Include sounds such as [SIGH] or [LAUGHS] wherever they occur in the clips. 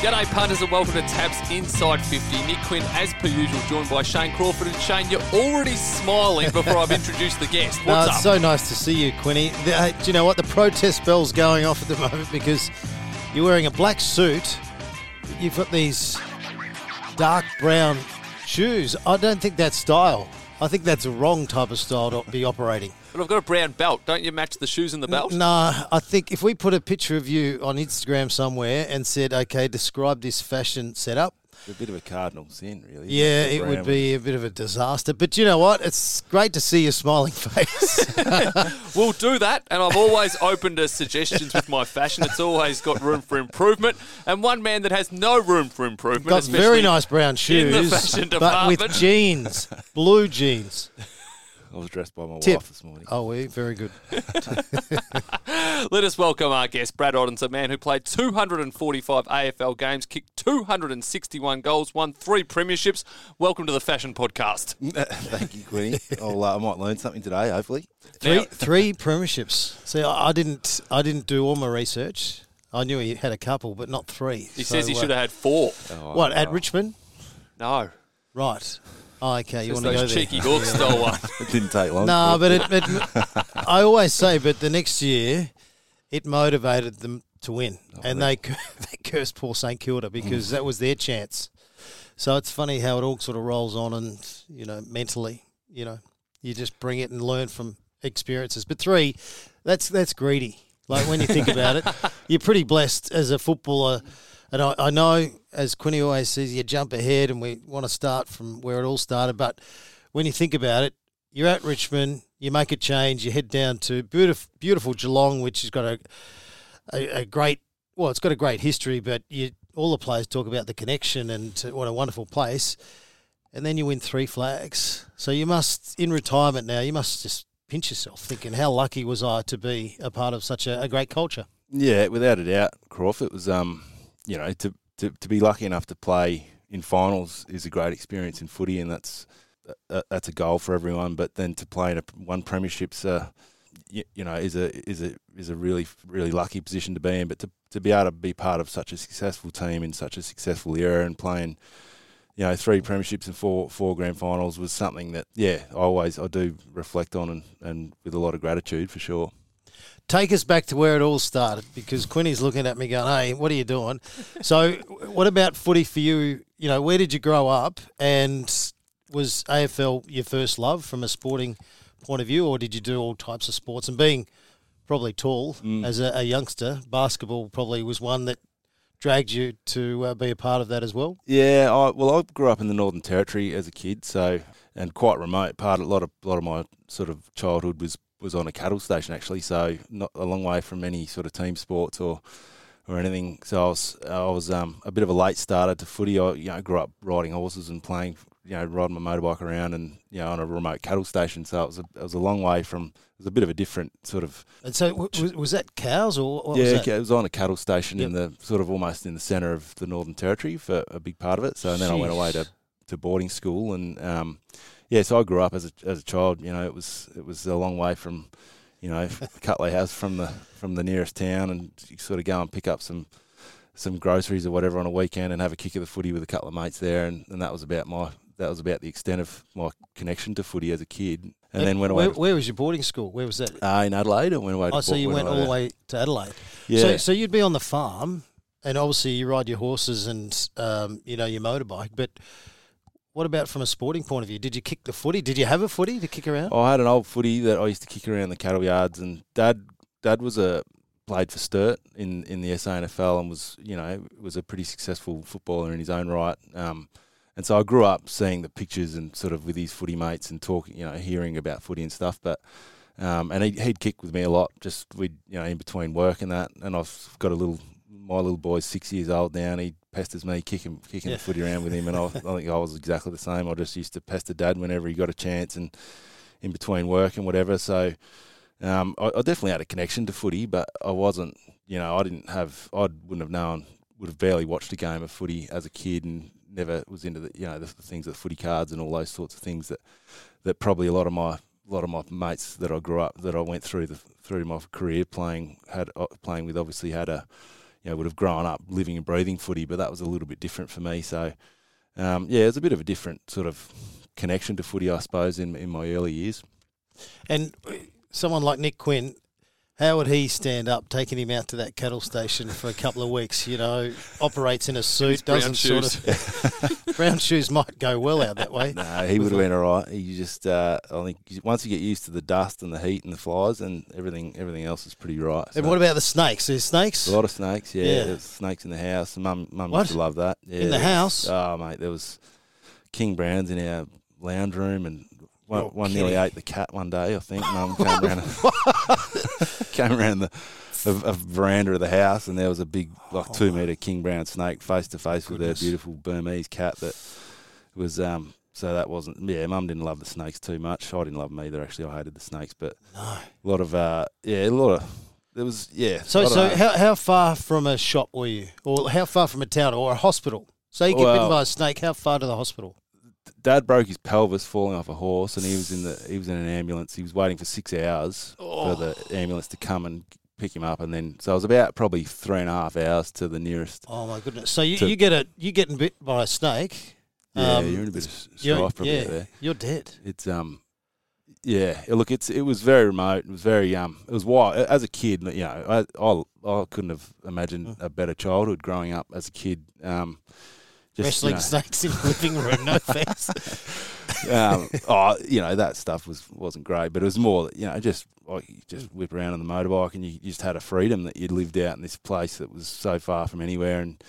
G'day, punters, and welcome to Tabs Inside 50. Nick Quinn, as per usual, joined by Shane Crawford. And Shane, you're already smiling before I've introduced the guest. What's No, up? it's so nice to see you, Quinny. The- uh, do you know what? The protest bell's going off at the [LAUGHS] moment because you're wearing a black suit. You've got these dark brown shoes. I don't think that's style. I think that's the wrong type of style to be operating. But I've got a brown belt. Don't you match the shoes and the belt? No, I think if we put a picture of you on Instagram somewhere and said, okay, describe this fashion setup, It's a bit of a cardinal sin, really. yeah, it would be a bit of a disaster. But you know what? It's great to see your smiling [LAUGHS] face. [LAUGHS] We'll do that, and I'm always open to suggestions with my fashion. It's always got room for improvement. And one man that has no room for improvement, got very nice brown shoes, in the fashion department. but with jeans, blue jeans. [LAUGHS] I was dressed by my Tip. wife this morning. Oh, we very good. [LAUGHS] Let us welcome our guest, Brad Ottens, a man who played 245 AFL games, kicked 261 goals, won three premierships. Welcome to the Fashion Podcast. [LAUGHS] Thank you, Quinny. I'll, uh, I might learn something today, hopefully. Three, Now- three premierships. See, I, I didn't, I didn't do all my research. I knew he had a couple, but not three. He So, says he uh, should have had four. Oh, What at oh, Richmond? No, Right. Oh, okay, you want to go those there? cheeky Hawks stole one. It didn't take long. No, for but it, it, I always say, but the next year, it motivated them to win, oh, and they [LAUGHS] they cursed poor St Kilda because that was their chance. So it's funny how it all sort of rolls on, and you know, mentally, you know, you just bring it and learn from experiences. But three, that's that's greedy. Like when you think about it, [LAUGHS] you're pretty blessed as a footballer. And I, I know, as Quinny always says, you jump ahead, and we want to start from where it all started. But when you think about it, you're at Richmond, you make a change, you head down to beautiful, beautiful Geelong, which has got a, a, a great, well, it's got a great history, but you, all the players talk about the connection and what a wonderful place. And then you win three flags. So you must, in retirement now, you must just pinch yourself thinking, how lucky was I to be a part of such a, a great culture? Yeah, without a doubt, Crawford. It was, um, you know, to, to to be lucky enough to play in finals is a great experience in footy, and that's uh, that's a goal for everyone. But then to play in a one premiership's, uh, you, you know, is a is a is a really really lucky position to be in. But to to be able to be part of such a successful team in such a successful era and playing. You know, three premierships and four four grand finals was something that, yeah, I always I do reflect on and, and with a lot of gratitude for sure. Take us back to where it all started because Quinny's looking at me going, "Hey, what are you doing?" so, [LAUGHS] what about footy for you? You know, where did you grow up, and was AFL your first love from a sporting point of view, or did you do all types of sports? And being probably tall as a, a youngster, basketball probably was one that dragged you to uh, be a part of that as well. Yeah, I, well, I grew up in the Northern Territory as a kid, so and quite remote. Part a lot of a lot of my sort of childhood was was on a cattle station actually, so not a long way from any sort of team sports or or anything. So I was I was um, a bit of a late starter to footy. I you know grew up riding horses and playing you know riding my motorbike around and you know on a remote cattle station. So it was a, it was a long way from. It was a bit of a different sort of And so, w- was, was that cows or yeah, was it was on a cattle station in the sort of almost in the centre of the Northern Territory for a big part of it. So and then I went away to, to boarding school and um, yeah, so I grew up as a as a child. You know, it was it was a long way from you know Cutley House from the from the nearest town, and you sort of go and pick up some some groceries or whatever on a weekend and have a kick of the footy with a couple of mates there, and, and that was about my that was about the extent of my connection to footy as a kid. And then went away Where, where was your boarding school? Where was that? uh, in Adelaide. I went away. To Oh, so you went away all the way to Adelaide. Yeah. So, so you'd be on the farm, and obviously you ride your horses and um, you know your motorbike. But what about from a sporting point of view? Did you kick the footy? Did you have a footy to kick around? I had an old footy that I used to kick around the cattle yards, and dad dad was a played for Sturt in, in the SANFL and was you know was a pretty successful footballer in his own right. Um, and so I grew up seeing the pictures and sort of with his footy mates and talking, you know, hearing about footy and stuff. But um, and he'd, he'd kick with me a lot, just we you know in between work and that. And I've got a little my little boy's six years old now, and he pesters me kicking kicking Yeah. the footy around with him. And I, [LAUGHS] I think I was exactly the same. I just used to pester dad whenever he got a chance and in between work and whatever. So um, I, I definitely had a connection to footy, but I wasn't. You know, I didn't have. I wouldn't have known. Would have barely watched a game of footy as a kid, and never was into the you know the, the things of the footy cards and all those sorts of things that that probably a lot of my a lot of my mates that I grew up that I went through the through my career playing had uh, playing with obviously had a you know would have grown up living and breathing footy, but that was a little bit different for me. So um, yeah, it's a bit of a different sort of connection to footy, I suppose, in in my early years. And someone like Nick Quinn, how would he stand up taking him out to that cattle station for a couple of weeks? You know, operates in a suit, brown doesn't sort of. [LAUGHS] brown shoes might go well out that way. No, he would have been all right. He just, uh, I think, once you get used to the dust and the heat and the flies, and everything, everything else is pretty right. And what about the snakes? There's snakes a lot of snakes? Yeah, Yeah. there's snakes in the house. Mum, mum used to love that. Yeah, in the there was- house. Oh mate, there was king browns in our lounge room, and one, You're one nearly ate the cat one day. I think mum [LAUGHS] came around, [LAUGHS] came around the a, a veranda of the house, and there was a big, like two meter king brown snake face to face with Oh, beautiful Burmese cat. That was um. So that wasn't. Yeah, mum didn't love the snakes too much. I didn't love them either. Actually, I hated the snakes, but No. a lot of uh, yeah, a lot of. There was yeah. So, so know. how, how far from a shop were you, or how far from a town or a hospital? So you get bitten by a snake. How far to the hospital? Dad broke his pelvis falling off a horse, and he was in the he was in an ambulance. He was waiting for six hours Oh. for the ambulance to come and pick him up, and then so it was about probably three and a half hours to the nearest. Oh my goodness! So you, To- you get a you getting bit by a snake? Yeah, um, you're in a bit of strife probably yeah, there. you're dead. It's um, yeah. Look, it's it was very remote. It was very um, it was wild. As a kid, you know, I I, I couldn't have imagined Mm. a better childhood growing up as a kid. Um, just, you Wrestling know, snakes in the living room. No [LAUGHS] thanks. um, oh, you know that stuff was wasn't great, but it was more, you know, just like you just whip around on the motorbike and you just had a freedom that you'd lived out in this place that was so far from anywhere, and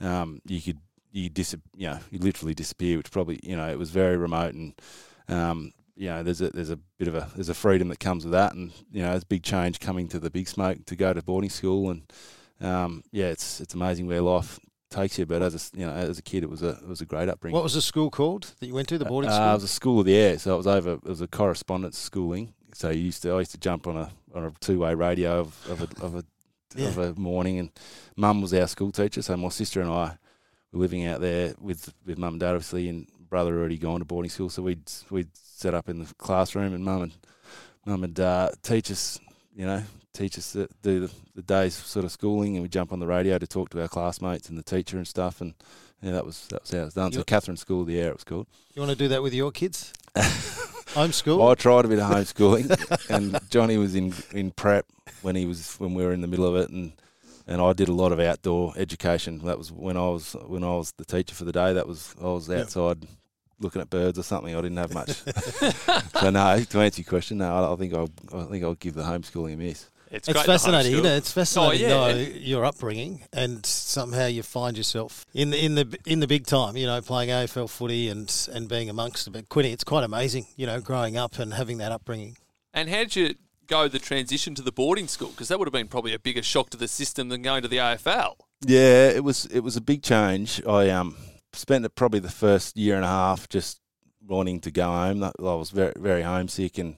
um, you could you dis, you know, you literally disappear, which probably, you know, it was very remote and. Um, you know, there's a there's a bit of a there's a freedom that comes with that, and you know, there's a big change coming to the big smoke to go to boarding school, and um, yeah, it's it's amazing where life takes you. But as a, you know, as a kid, it was a it was a great upbringing. what was the school called that you went to? The boarding Uh, school. it was a school of the air, so it was over. It was a correspondence schooling. So you used to, I used to jump on a on a two way radio of, of a of a Yeah. of a morning, and Mum was our school teacher. So my sister and I were living out there with with Mum and Dad, obviously, and brother already gone to boarding school. So we'd we'd set up in the classroom, and Mum and Mum would uh, teach us, you know, teach us to do the, the day's sort of schooling, and we jump on the radio to talk to our classmates and the teacher and stuff, and yeah, that was that was how it was done. So Katherine School of the Air, it was called. you want to do that with your kids? [LAUGHS] Homeschool. I tried a bit of homeschooling, [LAUGHS] and Johnny was in in prep when he was when we were in the middle of it, and and I did a lot of outdoor education. That was when I was when I was the teacher for the day. That was I was Yeah. Outside looking at birds or something. I didn't have much. [LAUGHS] [LAUGHS] so no, to answer your question, no, I, I think I'll I think I'll give the homeschooling a miss. It's, It's fascinating, homeschool. you know. It's fascinating, yeah, to know your upbringing, and somehow you find yourself in the in the in the big time. You know, playing AFL footy and and being amongst it. But Quinny, it's quite amazing. You know, growing up and having that upbringing. And how did you go the transition to the boarding school? Because that would have been probably a bigger shock to the system than going to the AFL. Yeah, it was it was a big change. I um spent probably the first year and a half just wanting to go home. I was very very homesick, and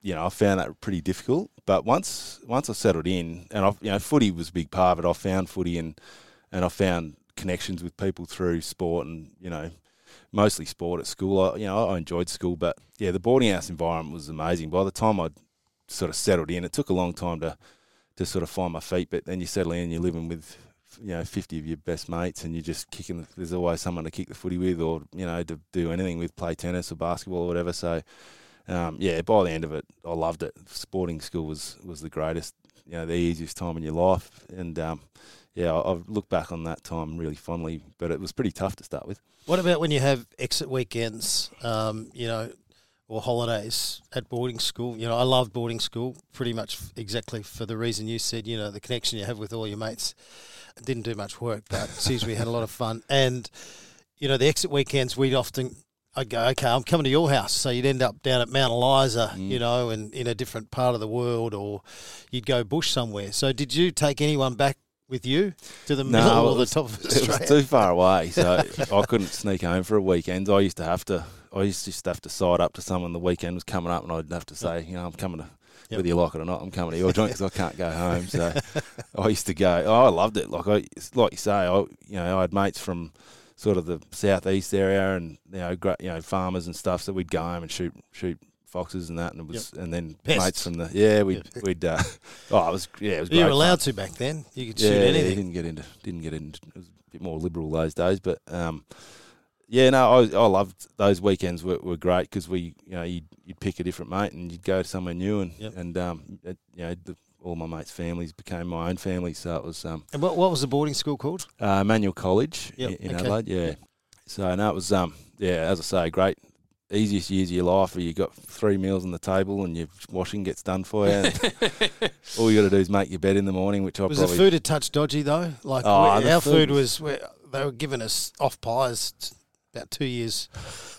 you know I found that pretty difficult. But once once I settled in, and I you know footy was a big part of it. I found footy and and I found connections with people through sport, and you know mostly sport at school. I, you know I enjoyed school, but yeah, the boarding house environment was amazing. By the time I sort of settled in, it took a long time to to sort of find my feet. But then you settle in, you're living with you know 50 of your best mates, and you're just kicking. The, there's always someone to kick the footy with, or you know to do anything with, play tennis or basketball or whatever. So um, yeah, by the end of it, I loved it. Sporting school was was the greatest. You know, the easiest time in your life, and um, yeah, I, I've looked back on that time really fondly. But it was pretty tough to start with. What about when you have exit weekends? Um, you know, or holidays at boarding school. You know, I loved boarding school pretty much exactly for the reason you said. You know, the connection you have with all your mates. Didn't do much work, but seems we had a lot of fun. And you know, the exit weekends we'd often. I'd go, okay, I'm coming to your house. So you'd end up down at Mount Eliza, Mm. you know, and in a different part of the world, or you'd go bush somewhere. So did you take anyone back with you to the No, middle or the top of It was Australia? too far away, so I couldn't sneak home for a weekend. I used to have to. I used to just have to side up to someone. The weekend was coming up, and I'd have to say, you know, I'm coming to. Yep. Whether you like it or not, I'm coming to your joint because I can't go home. So I used to go. Oh, I loved it. Like I, like you say, I, you know, I had mates from sort of the southeast area, and you know, great, you know, farmers and stuff. So we'd go home and shoot, shoot foxes and that, and it was, and then Pests. mates from the yeah, we'd we'd uh, [LAUGHS] oh, it was yeah, it was. You were allowed fun. to back then. You could Yeah, shoot yeah, anything. didn't get into didn't get into. It was a bit more liberal those days, but um, yeah, no, I I loved those weekends were, were great because we you know you'd, you'd pick a different mate and you'd go somewhere new and Yep. and um it, you know the, all my mates' families became my own family, so it was um And what, what was the boarding school called? uh, Immanuel College Yep, in, in okay. Adelaide. Yeah. So no, it was um yeah, as I say, great. Easiest years of your life where you've got three meals on the table and your washing gets done for you. And [LAUGHS] [LAUGHS] all you got to do is make your bed in the morning, which I Was the food a touch dodgy though? Like Oh, our food was- was, we- they were giving us off pies about two years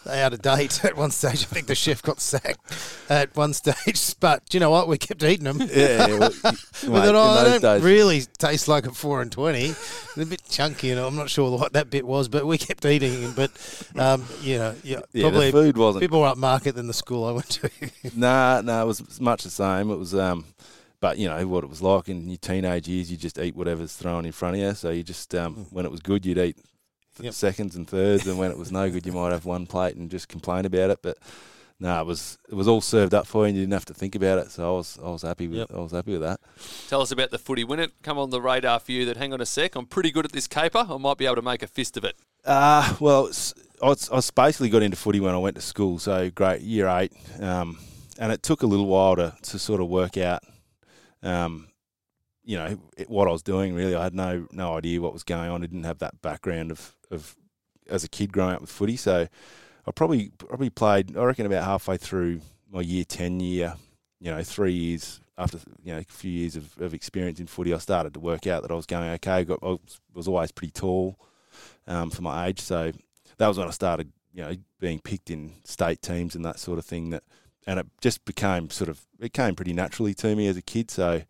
out of date. [LAUGHS] At one stage, I think the chef got sacked. At one stage, [LAUGHS] but do you know what? We kept eating them. yeah, yeah well, [LAUGHS] you- mate, oh, they don't days- really taste like a four and twenty. They're a bit chunky, and I'm not sure what that bit was, but we kept eating them. But um, you know, yeah, yeah, probably the food wasn't bit more upmarket than the school I went to. Nah, nah, it was much the same. It was, um, but you know what it was like in your teenage years. You just eat whatever's thrown in front of you. So you just, um, when it was good, you'd eat th-. Yep. seconds and thirds, and when it was no good, you might have one plate and just complain about it. But no, it was it was all served up for you, and you didn't have to think about it. So I was I was happy with Yep. I was happy with that. Tell us about the footy. When it come on the radar for you that, hang on a sec, I'm pretty good at this caper. I might be able to make a fist of it. Uh, well, I, was, I was basically got into footy when I went to school, so great year eight, um, and it took a little while to, to sort of work out, um, you know, it, what I was doing. Really, I had no no idea what was going on. I didn't have that background of, of as a kid growing up with footy, so I probably probably played. I reckon about halfway through my year ten year, you know, three years after you know a few years of, of experience in footy, I started to work out that I was going okay. Got I was, always pretty tall um, for my age. So that was when I started, you know, being picked in state teams and that sort of thing. That and it just became sort of it came pretty naturally to me as a kid. So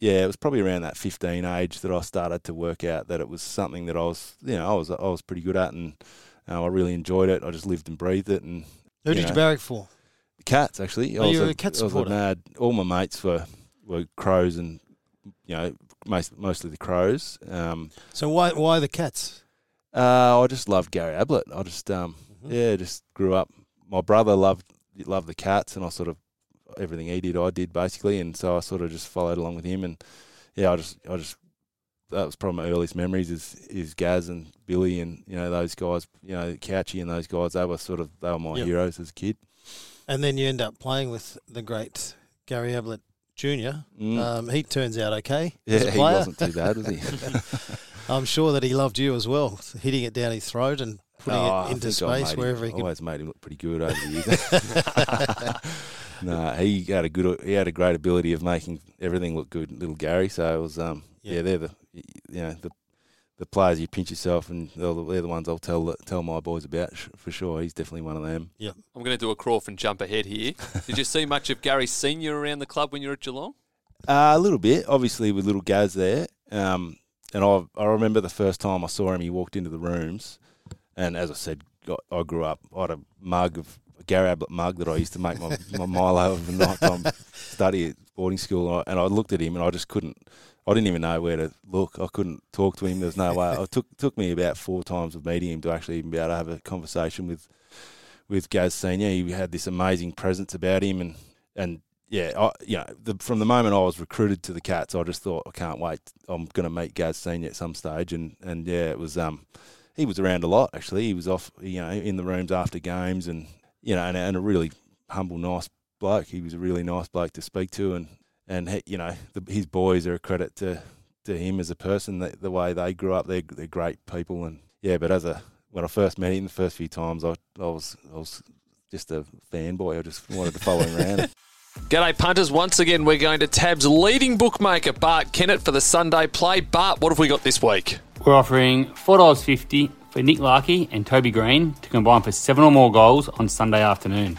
yeah, it was probably around that 15 age that I started to work out that it was something that I was, you know, I was I was pretty good at and uh, I really enjoyed it. I just lived and breathed it. And Who You did know. you barrack for? cats actually. Oh, I was you were a cat I was supporter. mad. All my mates were were crows and you know most mostly the crows. Um, So why why the cats? Uh, I just loved Gary Ablett. I just um Mhm. yeah, just grew up. My brother loved loved the cats, and I sort of everything he did, I did basically, and so I sort of just followed along with him. And yeah, I just I just that was probably my earliest memories is is Gaz and Billy and you know those guys, you know Couchy and those guys. They were sort of they were my Yep. heroes as a kid. And then you end up playing with the great Gary Ablett Jr. Mm. Um, he turns out okay yeah, he wasn't too bad, was he? [LAUGHS] [LAUGHS] I'm sure that he loved you as well, hitting it down his throat and putting Oh, it into space wherever him, he could. Always made him look pretty good over the years. [LAUGHS] no, he had a good, he had a great ability of making everything look good, little Gary. So it was, um, Yeah. yeah, they're the, you know, the the players you pinch yourself, and they're the, they're the ones I'll tell tell my boys about sh- for sure. He's definitely one of them. Yeah, I'm going to do a Crawford jump ahead here. [LAUGHS] Did you see much of Gary Senior around the club when you were at Geelong? Uh, a little bit, obviously, with little Gaz there. Um, and I I remember the first time I saw him, he walked into the rooms, and as I said, got, I grew up. I had a mug of Ablett mug that I used to make my, [LAUGHS] my Milo of the night time study at boarding school, and I, and I looked at him and I just couldn't. I didn't even know where to look. I couldn't talk to him. There's no way. It took took me about four times of meeting him to actually even be able to have a conversation with with Gaz Senior. He had this amazing presence about him, and and yeah, I, you know, the, from the moment I was recruited to the Cats, I just thought I can't wait. I'm going to meet Gaz Senior at some stage, and and yeah, it was um, he was around a lot actually. He was off, you know, in the rooms after games, and you know, and, and a really humble, nice bloke. He was a really nice bloke to speak to, and and he, you know, the, his boys are a credit to to him as a person. The, the way they grew up, they're they're great people, and yeah. But as a when I first met him, the first few times, I I was I was just a fanboy. I just wanted to follow him around. [LAUGHS] G'day, punters. Once again, we're going to Tab's leading bookmaker, Bart Kennett, for the Sunday play. Bart, what have we got this week? We're offering $4.50 for Nick Larkey and Toby Green to combine for seven or more goals on Sunday afternoon.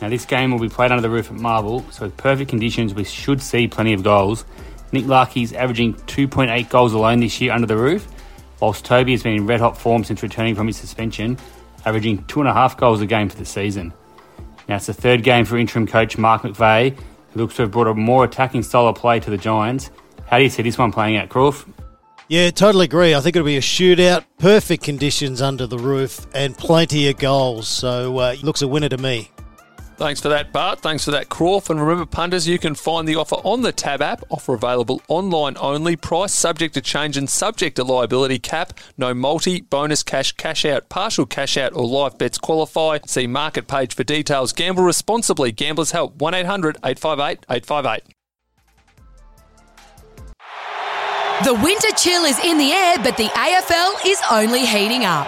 Now, this game will be played under the roof at Marvel, so with perfect conditions, we should see plenty of goals. Nick Larkey's averaging 2.8 goals alone this year under the roof, whilst Toby has been in red hot form since returning from his suspension, averaging two and a half goals a game for the season. Now, it's the third game for interim coach Mark McVeigh, who looks to have brought a more attacking style of play to the Giants. How do you see this one playing out, Crawf? Yeah, totally agree. I think it'll be a shootout, perfect conditions under the roof, and plenty of goals. So uh, looks a winner to me. Thanks for that, Bart. Thanks for that, Crawf. And remember, punters, you can find the offer on the Tab app. Offer available online only. Price subject to change and subject to liability cap. No multi, bonus cash, cash out, partial cash out, or live bets qualify. See market page for details. Gamble responsibly. Gamblers help. 1 800 858 858. The winter chill is in the air, but the AFL is only heating up.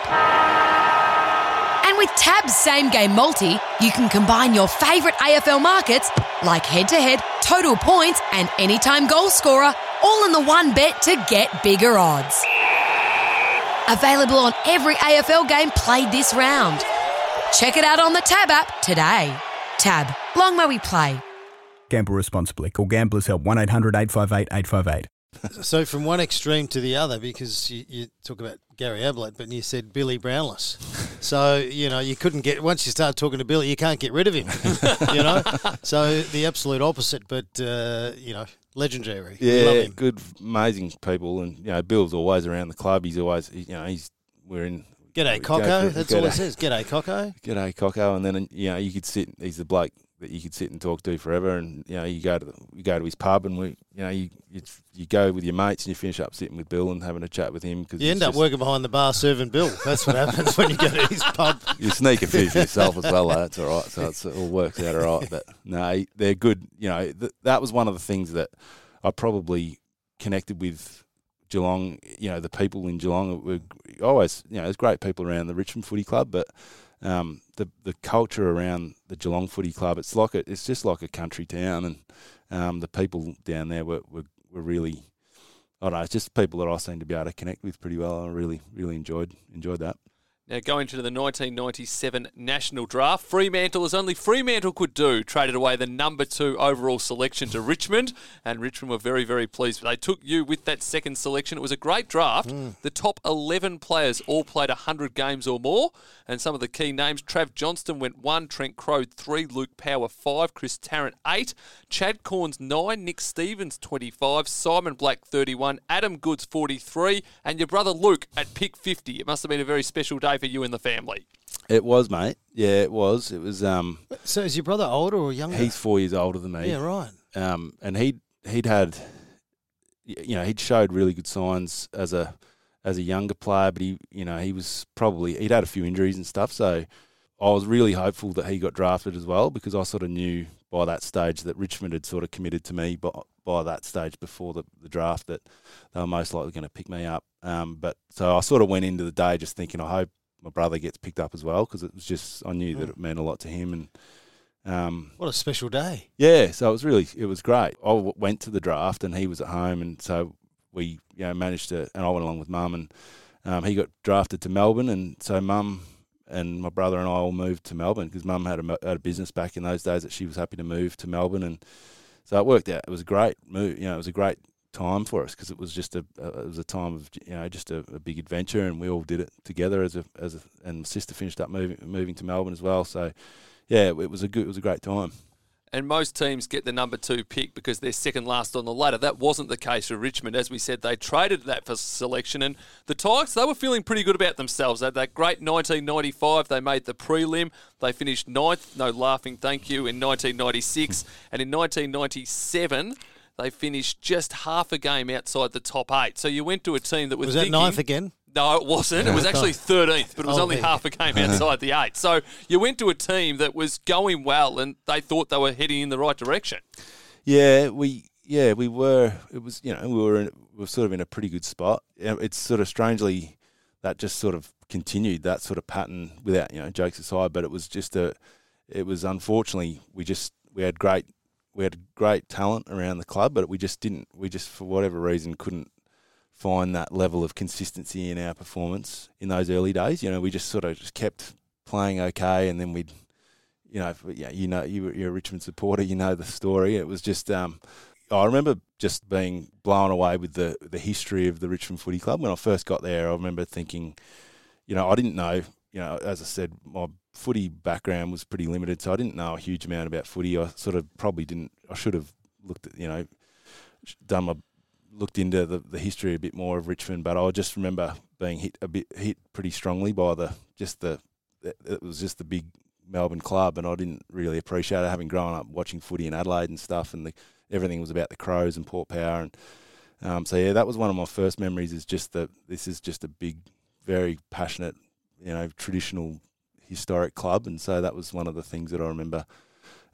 And with Tab's same game multi, you can combine your favourite AFL markets like head to head, total points, and anytime goal scorer all in the one bet to get bigger odds. Available on every AFL game played this round. Check it out on the Tab app today. Tab, long may we play. Gamble responsibly. Call Gamblers Help 1 800 858 858. So from one extreme to the other, because you, you talk about Gary Ablett, but you said Billy Brownless. [LAUGHS] So you know you couldn't get once you start talking to Billy, you can't get rid of him. [LAUGHS] you know, so the absolute opposite, but uh, you know, legendary. Yeah, good, amazing people, and you know, Bill's always around the club. He's always, you know, he's we're in. G'day, Coco. That's all it g'day. says. G'day, Coco. G'day, Coco, and then you know you could sit. He's the bloke that you could sit and talk to forever, and you know you go to the, you go to his pub, and we, you know, you you, you go with your mates, and you finish up sitting with Bill and having a chat with him because You end up working behind the bar serving Bill. That's what happens when you go to his pub. [LAUGHS] You sneak a few for yourself as well. Though. That's all right. So it's, it all works out all right. But no, they're good. You know, th- that was one of the things that I probably connected with Geelong. You know, the people in Geelong were always. You know, there's great people around the Richmond Footy Club, but um, the the culture around the Geelong Footy Club, it's like a, it's just like a country town, and um, the people down there were, were were really. I don't know. It's just people that I seem to be able to connect with pretty well. I really, really enjoyed enjoyed that. Now, going to the 1997 National Draft, Fremantle, as only Fremantle could do, traded away the number two overall selection to Richmond, and Richmond were very, very pleased. They took you with that second selection. It was a great draft. Hmm. The top 11 players all played 100 games or more, and some of the key names Trav Johnstone went one, Trent Croad three, Luke Power five, Chris Tarrant eight, Chad Cornes nine, Nick Stevens 25, Simon Black 31, Adam Goodes 43, and your brother Luke at pick 50. It must have been a very special day for you and the family. It was, mate. Yeah, it was. It was. Um, So is your brother older or younger? he's four years older than me. yeah, right. Um, and he'd he'd had, you know, he'd showed really good signs as a as a younger player, but he, you know, he was probably he'd had a few injuries and stuff. So I was really hopeful that he got drafted as well because I sort of knew by that stage that Richmond had sort of committed to me by, by that stage before the, the draft that they were most likely going to pick me up. Um, but so I sort of went into the day just thinking I hope my brother gets picked up as well because it was just I knew that it meant a lot to him and. Um, What a special day. yeah, so it was really it was great. I w- went to the draft and he was at home, and so we you know managed to, and I went along with mum, and um, he got drafted to Melbourne, and so mum and my brother and I all moved to Melbourne because mum had a had a business back in those days that she was happy to move to Melbourne, and so it worked out. It was a great move, you know, it was a great time for us because it was just a, a it was a time of you know just a, a big adventure, and we all did it together as a as a, and my sister finished up moving moving to Melbourne as well, so. Yeah, it was a good. It was a great time. And most teams get the number two pick because they're second last on the ladder. That wasn't the case for Richmond. As we said, they traded that for selection. And the Tigers, they were feeling pretty good about themselves. They had that great 1995. They made the prelim. They finished ninth, no laughing thank you, in 1996. and in 1997, they finished just half a game outside the top eight. So you went to a team that was, Was that thinking- ninth again? no, it wasn't. It was actually [LAUGHS] 13th, but it was Oh, only you half a game [LAUGHS] outside the eight. So you went to a team that was going well and they thought they were heading in the right direction. Yeah, we yeah we were. It was you know we were in, we were sort of in a pretty good spot. It's sort of strangely that just sort of continued that sort of pattern without you know jokes aside. But it was just a. It was unfortunately we just we had great we had great talent around the club, but we just didn't. We just for whatever reason couldn't find that level of consistency in our performance in those early days. You know, we just sort of just kept playing okay, and then we'd you know, yeah, you know, you, you're a Richmond supporter, you know the story. It was just, um, I remember just being blown away with the the history of the Richmond Footy Club. When I first got there, I remember thinking, you know, I didn't know, you know, as I said, my footy background was pretty limited, so I didn't know a huge amount about footy. I sort of probably didn't. I should have looked at, you know, done my looked into the, the history a bit more of Richmond, but I just remember being hit a bit hit pretty strongly by the just the it was just the big Melbourne club, and I didn't really appreciate it, having grown up watching footy in Adelaide and stuff, and the, everything was about the Crows and Port Power, and um, so yeah, that was one of my first memories. Is just that this is just a big, very passionate, you know, traditional, historic club, and so that was one of the things that I remember.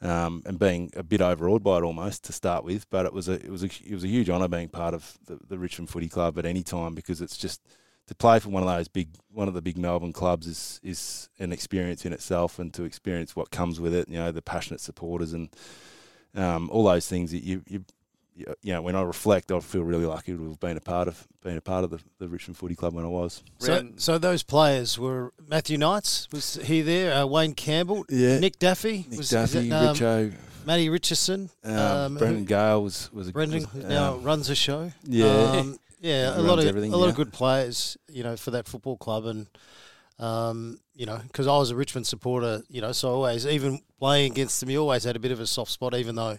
Um, and being a bit overawed by it almost to start with, but it was a it was a it was a huge honour being part of the, the Richmond Footy Club at any time because it's just to play for one of those big one of the big Melbourne clubs is is an experience in itself, and to experience what comes with it, you know, the passionate supporters and um, all those things that you you you know, when I reflect, I feel really lucky to have been a part of being a part of the, the Richmond Footy Club when I was. So, so those players were Matthew Knights was he there? Uh, Wayne Campbell, Yeah. Nick Daffy, Nick was Daffy, is it, um, Richo, Matty Richardson, um, um, Brendan Gale was was a Brendan was, who now um, runs a show. yeah. um, [LAUGHS] yeah, a lot of everything a lot now. of good players, you know, for that football club, and um, you know, because I was a Richmond supporter, you know, so I always even playing against them, you always had a bit of a soft spot, even though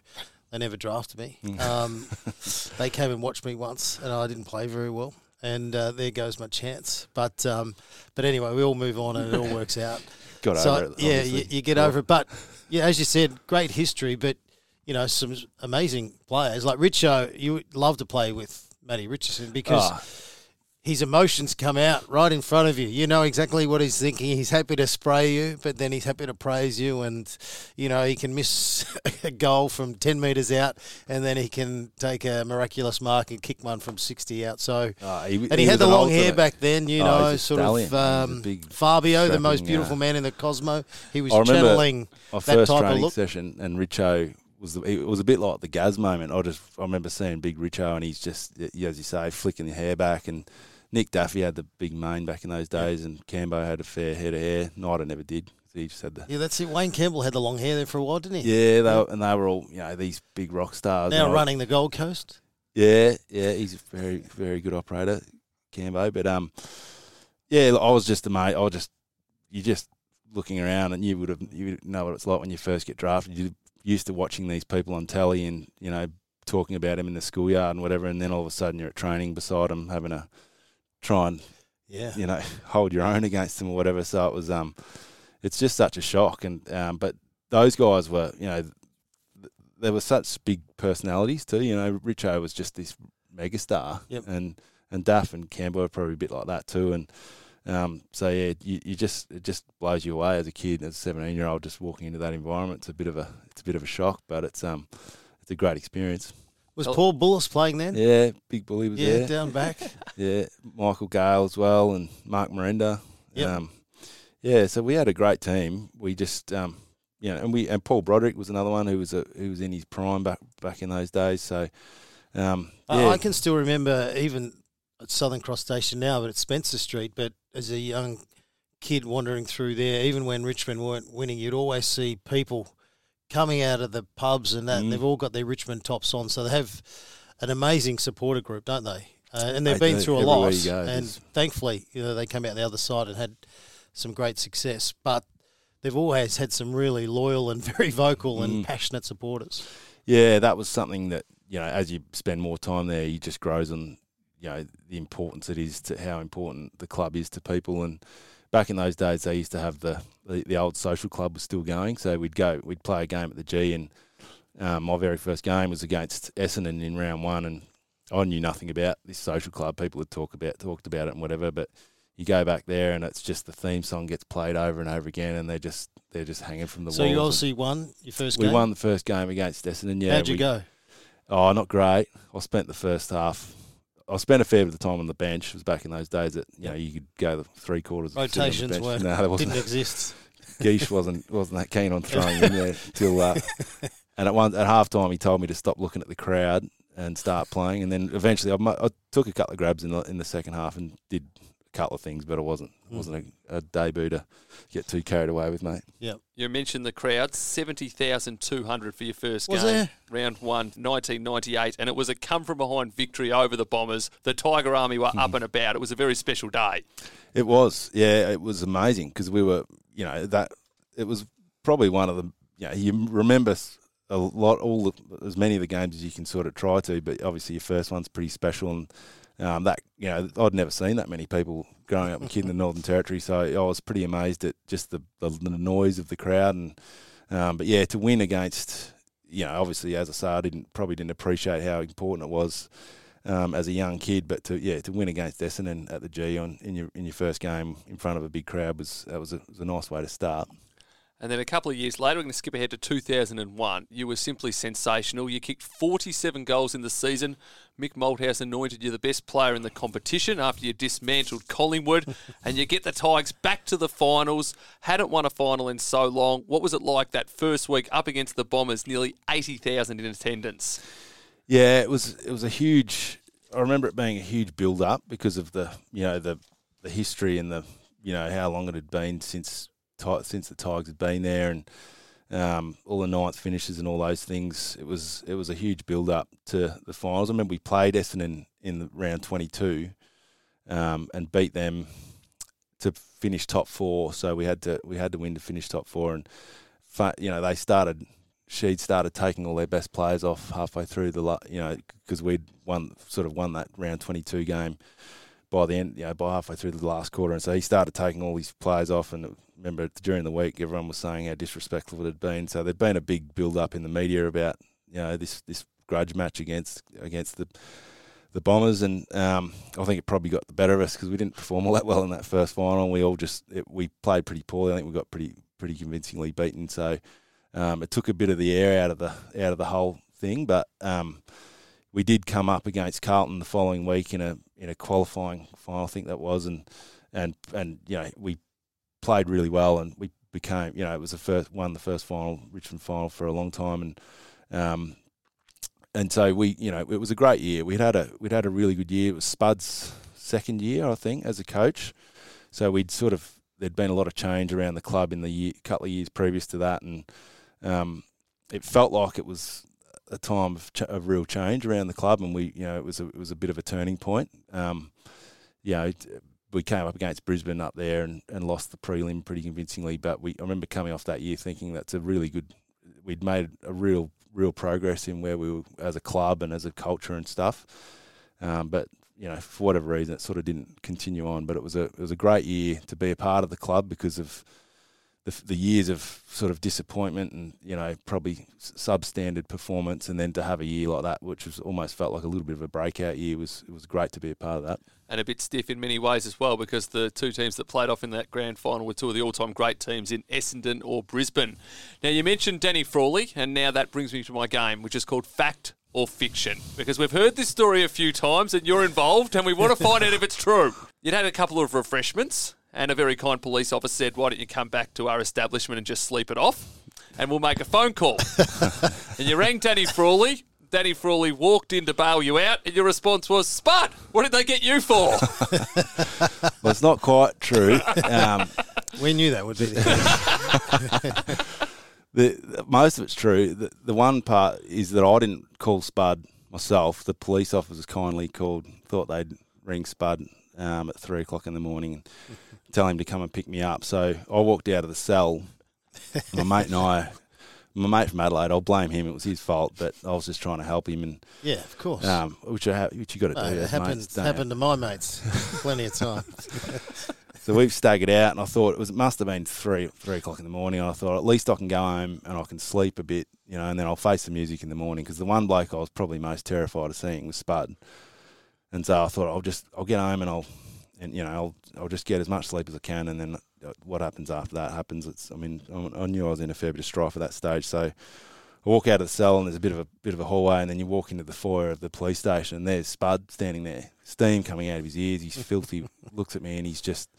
they never drafted me. Mm. Um, [LAUGHS] they came and watched me once, and I didn't play very well, and uh, there goes my chance. But um, but anyway, we all move on, and it all works out. [LAUGHS] got so over it. yeah, you, you get Yeah. over it. But yeah, as you said, great history, but you know some amazing players like Richo. You love to play with Matty Richardson because Ah, his emotions come out right in front of you. You know exactly what he's thinking. He's happy to spray you, but then he's happy to praise you. And, you know, he can miss [LAUGHS] a goal from 10 metres out and then he can take a miraculous mark and kick one from 60 out. So, ah, he, and he, had the long hair back then, you Oh, know, sort stallion. of um, big, Fabio, the most beautiful uh, man in the Cosmo. He was channeling My that type of training look. session, and Richo was the, it was a bit like the Gaz moment. I just I remember seeing big Richo, and he's just as you say, flicking the hair back, and Nick Daffy had the big mane back in those days, and Cambo had a fair head of hair. Knighter never did. He just had the Yeah, that's it. Wayne Campbell had the long hair there for a while, didn't he? yeah, they were, and they were all you know these big rock stars. Now I- running the Gold Coast. Yeah, yeah, he's a very, very good operator, Cambo. But um, yeah, I was just amazed. I was just you just looking around, and you would have you know what it's like when you first get drafted. You're used to watching these people on telly, and you know talking about him in the schoolyard and whatever, and then all of a sudden you're at training beside him, having to try and Yeah. you know [LAUGHS] hold your own against them or whatever. So it was um, it's just such a shock. And um, but those guys were you know th- they were such big personalities too. You know, Richo was just this megastar, Yep. and and Duff and Campbell were probably a bit like that too. And um, so yeah, you, you just it just blows you away as a kid, as a seventeen year old, just walking into that environment. It's a bit of a it's a bit of a shock, but it's um it's a great experience. Was Oh. Paul Bulluss playing then? Yeah, Big Bully was there. Yeah, there. down back. [LAUGHS] Yeah, Michael Gale as well, and Mark Merenda. Yep. Um, yeah, so we had a great team. We just, um, you know, and we and Paul Broderick was another one who was a, who was in his prime back back in those days. So, um, I- yeah, I can still remember even at Southern Cross Station now, but at Spencer Street. But as a young kid wandering through there, even when Richmond weren't winning, you'd always see people coming out of the pubs and that. Mm. And they've all got their Richmond tops on, so they have an amazing supporter group, don't they? Uh, and they've They been do. through a lot, and thankfully, you know, they came out the other side and had some great success. But they've always had some really loyal and [LAUGHS] very vocal and Mm. passionate supporters. yeah, that was something that you know as you spend more time there, you just grows on you know the importance it is to how important the club is to people. And back in those days, they used to have the the, the old social club was still going, so we'd go we'd play a game at the G, and um, my very first game was against Essendon in round one, and I knew nothing about this social club. People had talked about talked about it and whatever, but you go back there and it's just the theme song gets played over and over again, and they're just they're just hanging from the wall. So you obviously won your first we game. won the first game against Essendon. Yeah, How'd you we- go? Oh, not great. I spent the first half. I spent a fair bit of time on the bench. It was back in those days that you know you could go the three quarters. sitting on the Rotations bench. weren't No, wasn't. didn't exist. [LAUGHS] Geesh wasn't wasn't that keen on throwing him there [LAUGHS] till. Uh, and at one at half time, he told me to stop looking at the crowd and start playing. And then eventually, I, I took a couple of grabs in the in the second half and did couple of things, but it wasn't Mm. wasn't a, a debut to get too carried away with, mate. Yeah. You mentioned the crowd, 70,200 for your first Was game. there? Round one, 1998, and it was a come from behind victory over the Bombers. The Tiger Army were up [LAUGHS] and about. It was a very special day. It was, yeah, it was amazing because we were, you know, that it was probably one of the, you know, you remember a lot, all the, as many of the games as you can sort of try to, but obviously your first one's pretty special, and um, that you know I'd never seen that many people growing up a kid in the [LAUGHS] Northern Territory, so I was pretty amazed at just the the, the noise of the crowd and. Um, but yeah, to win against, you know, obviously as I say, I didn't probably didn't appreciate how important it was um, as a young kid. But to yeah, to win against Essendon at the G on in your in your first game in front of a big crowd was that was a, was a nice way to start. And then a couple of years later, we're going to skip ahead to 2001. You were simply sensational. You kicked 47 goals in the season. Mick Malthouse anointed you the best player in the competition after you dismantled Collingwood. [LAUGHS] and you get the Tigers back to the finals. Hadn't won a final in so long. What was it like that first week up against the Bombers? Nearly 80,000 in attendance. Yeah, it was it was a huge. I remember it being a huge build up because of the you know the the history and the you know how long it had been since since the Tigers had been there and um, all the ninth finishes and all those things. It was it was a huge build up to the finals. I remember we played Essendon in the round twenty two um, and beat them to finish top four. So we had to we had to win to finish top four and you know they started she'd started taking all their best players off halfway through the you know because we'd won sort of won that round 22 game by the end you know by halfway through the last quarter and so he started taking all these players off and remember during the week everyone was saying how disrespectful it had been. So there'd been a big build up in the media about you know this this grudge match against against the the Bombers, and um, I think it probably got the better of us because we didn't perform all that well in that first final. We all just it, we played pretty poorly. I think we got pretty pretty convincingly beaten. So um, it took a bit of the air out of the out of the whole thing, but. Um, we did come up against Carlton the following week in a in a qualifying final, I think that was, and and and you know we played really well, and we became, you know, it was the first won the first final, Richmond final for a long time, and um, and so we, you know, it was a great year. We'd had a we'd had a really good year. It was Spud's second year, I think, as a coach. So we'd sort of there'd been a lot of change around the club in the year, couple of years previous to that, and um, it felt like it was a time of, ch- of, real change around the club, and we, you know, it was a, it was a bit of a turning point. Um, you know, we came up against Brisbane up there and, and lost the prelim pretty convincingly. But we I remember coming off that year thinking that's a really good. We'd made a real real progress in where we were as a club and as a culture and stuff. Um, but you know, for whatever reason, it sort of didn't continue on. But it was a it was a great year to be a part of the club because of the, the years of sort of disappointment and you know probably substandard performance, and then to have a year like that, which was almost felt like a little bit of a breakout year, was it was great to be a part of that. And a bit stiff in many ways as well, because the two teams that played off in that grand final were two of the all-time great teams in Essendon or Brisbane. Now you mentioned Danny Frawley, and now that brings me to my game, which is called Fact or Fiction, because we've heard this story a few times, and you're involved, and we want to find out if it's true. [LAUGHS] You'd had a couple of refreshments and a very kind police officer said, Why don't you come back to our establishment and just sleep it off? And we'll make a phone call. [LAUGHS] and you rang Danny Frawley. Danny Frawley walked in to bail you out, and your response was, Spud, what did they get you for? [LAUGHS] well, it's not quite true. Um, we knew that would be the [LAUGHS] case. the, most of it's true. The, the one part is that I didn't call Spud myself. The police officers kindly called, thought they'd ring Spud um, at three o'clock in the morning tell him to come and pick me up. So I walked out of the cell. [LAUGHS] My mate and I, my mate from Adelaide, I'll blame him. It was his fault, but I was just trying to help him. And yeah, of course. Um, which you have, which you got to do. it happened. Mates, happened to my mates plenty of times. [LAUGHS] [LAUGHS] so we've staggered out, and I thought it was it must have been three three o'clock in the morning. And I thought at least I can go home and I can sleep a bit, you know, and then I'll face the music in the morning because the one bloke I was probably most terrified of seeing was Spud. And so I thought I'll just I'll get home and I'll and you know I'll I'll just get as much sleep as I can, and then uh, what happens after that happens. It's I mean I knew I was in a fair bit of strife at that stage, so I walk out of the cell and there's a bit of a bit of a hallway, and then you walk into the foyer of the police station, and there's Spud standing there, steam coming out of his ears. He's filthy. [LAUGHS] looks at me, and he's just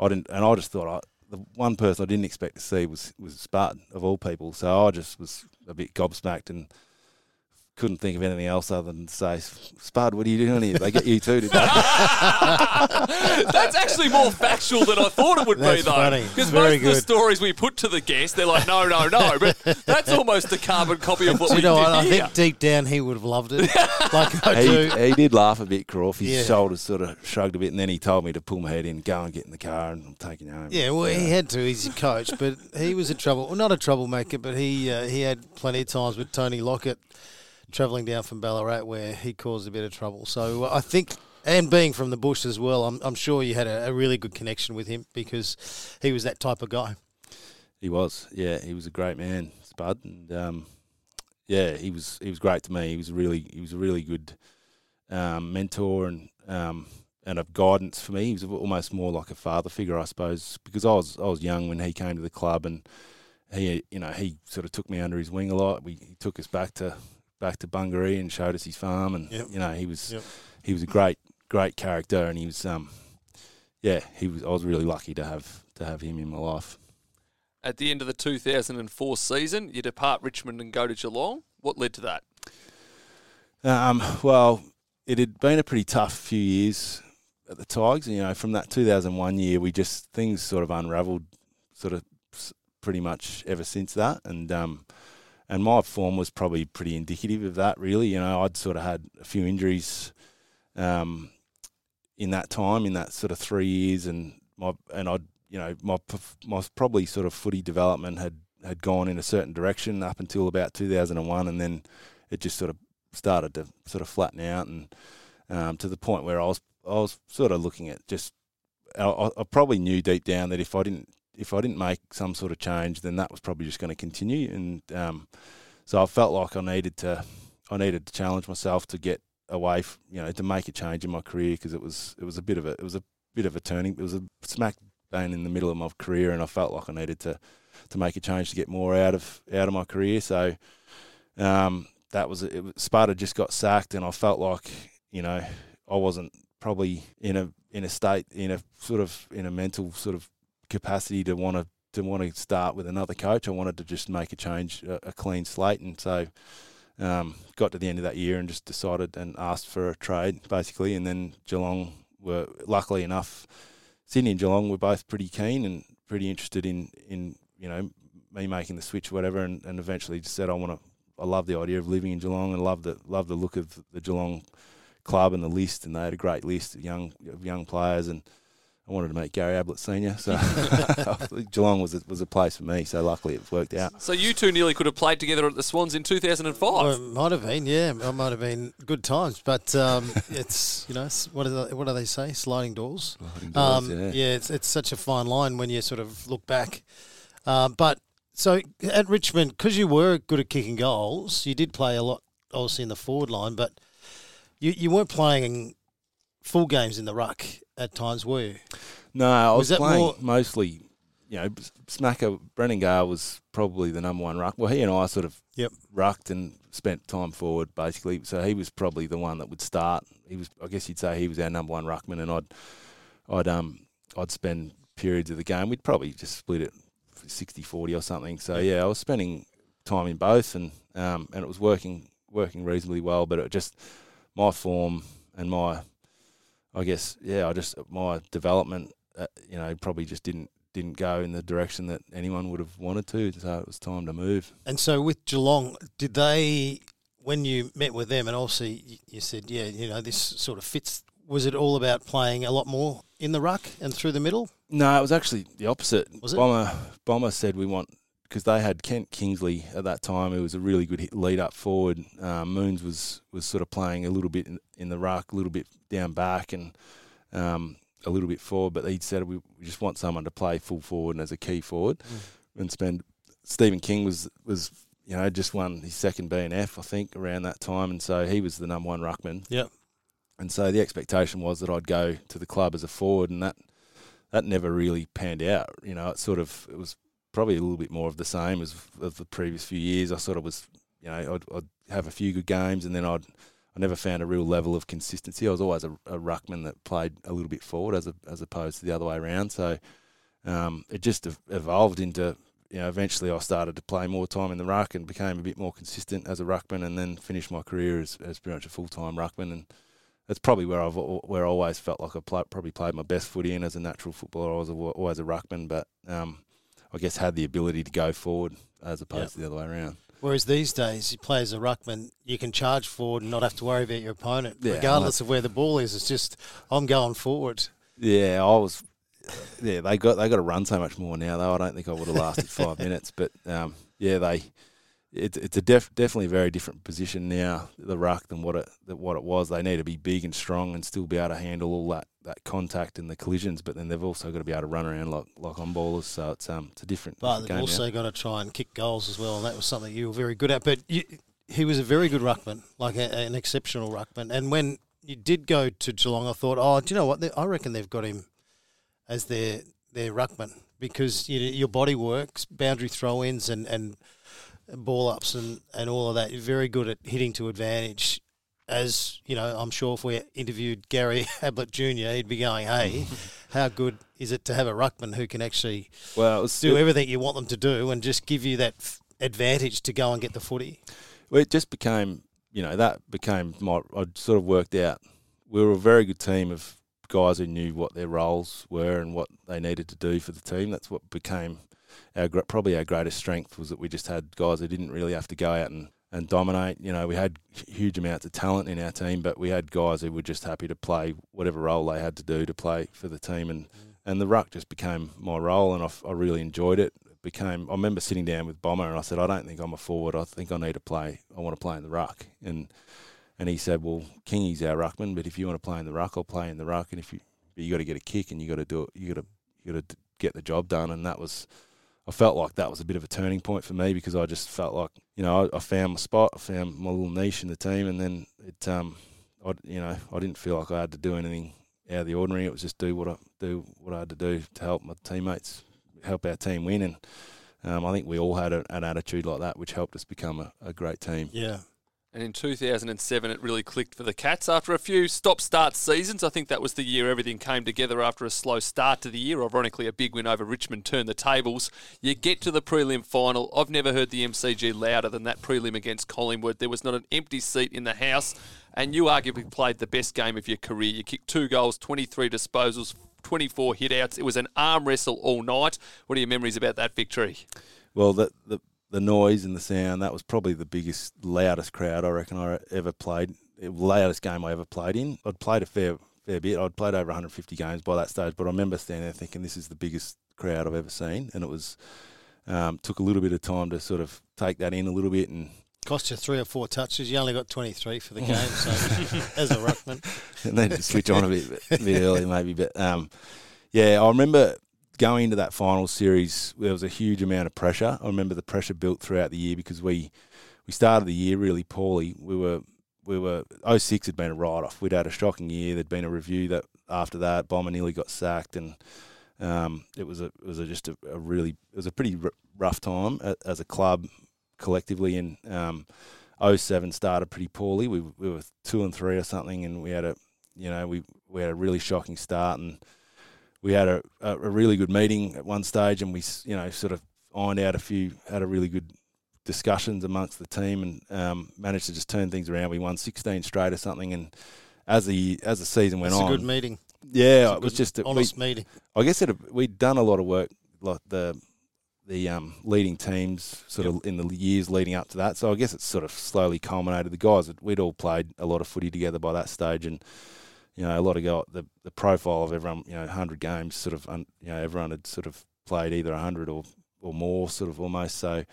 I didn't, and I just thought I, the one person I didn't expect to see was was Spud of all people. So I just was a bit gobsmacked and couldn't think of anything else other than to say, Spud, what are you doing here? They get you too, did they? [LAUGHS] That's actually more factual than I thought it would that's be, though. Because most good. of the stories we put to the guest, they're like, no, no, no. But that's almost a carbon copy of what you we know, did I, here. think deep down he would have loved it. [LAUGHS] like I he, do. he did laugh a bit, Crawf. His Yeah. shoulders sort of shrugged a bit, and then he told me to pull my head in, go and get in the car, and I'm taking you home. Yeah, well, he had to. He's a coach, but he was a trouble. Well, not a troublemaker, but he uh, he had plenty of times with Tony Lockett travelling down from Ballarat where he caused a bit of trouble. So uh, I think And being from the bush as well, I'm, I'm sure you had a, a really good connection with him because he was that type of guy. He was, yeah, he was a great man, Spud, and um, yeah, he was he was great to me. He was really he was a really good um, mentor and um, and of guidance for me. He was almost more like a father figure, I suppose, because I was I was young when he came to the club, and he you know he sort of took me under his wing a lot. We he took us back to back to Bungaree and showed us his farm, and Yep. you know he was Yep. he was a great great character, and he was um yeah he was I was really lucky to have to have him in my life. At the end of the 2004 season, you depart Richmond and go to Geelong. What led to that? Um, well, it had been a pretty tough few years at the Tigers. You know, from that 2001 year, we just things sort of unravelled, sort of pretty much ever since that. And um, and my form was probably pretty indicative of that. Really, you know, I'd sort of had a few injuries um, in that time, in that sort of three years, and my and I'd you know my my probably sort of footy development had had gone in a certain direction up until about 2001, and then it just sort of started to sort of flatten out, and um, to the point where I was I was sort of looking at just I, I I probably knew deep down that if I didn't if I didn't make some sort of change, then that was probably just going to continue, and um, so I felt like I needed to I needed to challenge myself to get away, f- you know, to make a change in my career because it was it was a bit of a it was a bit of a turning it was a smack bang in the middle of my career, and I felt like I needed to to make a change to get more out of out of my career. So um, that was it. was- Spud had just got sacked, and I felt like you know I wasn't probably in a in a state in a sort of in a mental sort of capacity to want to to want to start with another coach. I wanted to just make a change, a, a clean slate, and so um, got to the end of that year and just decided and asked for a trade basically, and then Geelong were luckily enough. Sydney and Geelong were both pretty keen and pretty interested in in you know me making the switch, or whatever, and, and eventually just said I want to. I love the idea of living in Geelong and love the love the look of the Geelong club and the list, and they had a great list of young of young players, and I wanted to meet Gary Ablett Senior, so [LAUGHS] Geelong was a, was a place for me. So luckily it worked out. So you two nearly could have played together at the Swans in 2005. Well, it might have been, yeah, it might have been good times, but um, [LAUGHS] it's you know what do they, what do they say? Sliding doors. Um, yeah. yeah, it's it's such a fine line when you sort of look back. Um, but so at Richmond, because you were good at kicking goals, you did play a lot, obviously in the forward line, but you you weren't playing full games in the ruck at times, were you? No, I Was was, that playing more- mostly. You know, Smacker Brendan Gale was probably the number one ruck. Well, he and I sort of Yep. rucked and spent time forward basically. So he was probably the one that would start. He was, I guess you'd say, he was our number one ruckman, and I'd, I'd um, I'd spend periods of the game. We'd probably just split it 60-40 or something. So yeah, I was spending time in both, and um, and it was working working reasonably well. But it just my form and my, I guess yeah, I just my development, uh, you know, probably just didn't didn't go in the direction that anyone would have wanted to. So it was time to move. And so with Geelong, did they, when you met with them, and obviously you said, yeah, you know, this sort of fits. Was it all about playing a lot more in the ruck and through the middle? No, it was actually the opposite. Was it? Bomber Bomber said we want because they had Kent Kingsley at that time, who was a really good lead up forward. Um, Moons was was sort of playing a little bit in, in the ruck, a little bit down back, and um, a little bit forward. But he said we, we just want someone to play full forward and as a key forward, and spend. Stephen King was was you know just won his second BNF I think around that time, and so he was the number one ruckman. Yep. And so the expectation was that I'd go to the club as a forward, and that that never really panned out. You know, it sort of it was probably a little bit more of the same as of the previous few years. I sort of was, you know, I'd, I'd have a few good games, and then I'd I never found a real level of consistency. I was always a, a ruckman that played a little bit forward as a, as opposed to the other way around. So um, it just evolved into you know eventually I started to play more time in the ruck and became a bit more consistent as a ruckman, and then finished my career as as pretty much a full time ruckman and that's probably where I've where I always felt like I play, probably played my best footy in as a natural footballer. I was a, always a ruckman, but um, I guess had the ability to go forward as opposed Yep. to the other way around. Whereas these days, you play as a ruckman, you can charge forward and not have to worry about your opponent, Yeah, regardless of where the ball is. It's just I'm going forward. Yeah, I was. Yeah, they got they got to run so much more now though. I don't think I would have lasted five [LAUGHS] minutes, but um, yeah, they it's it's a def, definitely a very different position now, the ruck, than what it than what it was. They need to be big and strong and still be able to handle all that, that contact and the collisions. But then they've also got to be able to run around like like on ballers. So it's um it's a different. But they've also now. got to try and kick goals as well, and that was something you were very good at. But you, he was a very good ruckman, like a, an exceptional ruckman. And when you did go to Geelong, I thought, oh, do you know what? They- I reckon they've got him as their their ruckman because you, your body works, boundary throw ins, and and ball ups and, and all of that. You're very good at hitting to advantage. As you know, I'm sure if we interviewed Gary [LAUGHS] Ablett Jr., he'd be going, "Hey, [LAUGHS] how good is it to have a ruckman who can actually well, do everything you want them to do and just give you that f- advantage to go and get the footy?" Well, it just became, you know, that became my. I sort of worked out. We were a very good team of guys who knew what their roles were and what they needed to do for the team. That's what became our probably our greatest strength was that we just had guys who didn't really have to go out and, and dominate. You know, we had huge amounts of talent in our team, but we had guys who were just happy to play whatever role they had to do to play for the team. And, mm. and the ruck just became my role, and I really enjoyed it. It became. I remember sitting down with Bomber, and I said, "I don't think I'm a forward. I think I need to play. I want to play in the ruck." And and he said, "Well, Kingy's our ruckman, but if you want to play in the ruck, I'll play in the ruck. And if you, you got to get a kick, and you got to do it. You got to you got to get the job done." And that was. I felt like that was a bit of a turning point for me because I just felt like you know I, I found my spot, I found my little niche in the team, and then it um, I you know I didn't feel like I had to do anything out of the ordinary. It was just do what I do what I had to do to help my teammates, help our team win, and um, I think we all had a, an attitude like that, which helped us become a, a great team. Yeah. And in 2007, it really clicked for the Cats. After a few stop start seasons, I think that was the year everything came together after a slow start to the year. Ironically, a big win over Richmond turned the tables. You get to the prelim final. I've never heard the MCG louder than that prelim against Collingwood. There was not an empty seat in the house, and you arguably played the best game of your career. You kicked two goals, 23 disposals, 24 hitouts. It was an arm wrestle all night. What are your memories about that victory? Well, the, the the noise and the sound that was probably the biggest, loudest crowd I reckon I ever played. It was the loudest game I ever played in. I'd played a fair fair bit. I'd played over 150 games by that stage, but I remember standing there thinking this is the biggest crowd I've ever seen, and it was um, took a little bit of time to sort of take that in a little bit and Cost you three or four touches. You only got 23 for the game, [LAUGHS] so as a ruckman. [LAUGHS] and then switch on a bit, [LAUGHS] a bit early maybe. But um, yeah, I remember going into that final series. There was a huge amount of pressure. I remember the pressure built throughout the year because we we started the year really poorly. We were we were 06 had been a write off. We'd had a shocking year. There'd been a review that after that, Bomber nearly got sacked, and um, it was a it was a, just a, a really it was a pretty r- rough time as a club collectively. And um, 07 started pretty poorly. We we were two and three or something, and we had a you know we we had a really shocking start, and we had a, a, really good meeting at one stage, and we you know sort of ironed out a few had a really good discussions amongst the team, and um, managed to just turn things around. We won 16 straight or something, and as the as the season went on. It's a good meeting. yeah, it was just a, we, honest meeting. I guess it, we'd done a lot of work, like the the um, leading teams, sort of in the years leading up to that. So I guess it's sort of slowly culminated. The guys, we'd all played a lot of footy together by that stage, and you know, a lot of guys, the the profile of everyone, you know, hundred games, sort of, un, you know, everyone had sort of played either hundred or or more, sort of almost. So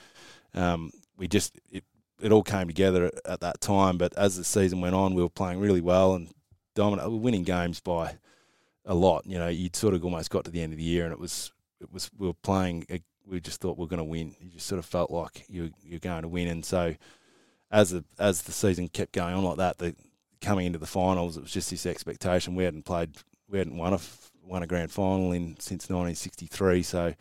um, we just it, it all came together at, at that time. But as the season went on, we were playing really well and dominant, we were winning games by a lot. You know, you'd sort of almost got to the end of the year, and it was it was we were playing. We just thought we are going to win. You just sort of felt like you you're going to win, and so as the as the season kept going on like that, the coming into the finals, it was just this expectation. We hadn't played, we hadn't won a won a grand final in since 1963, so.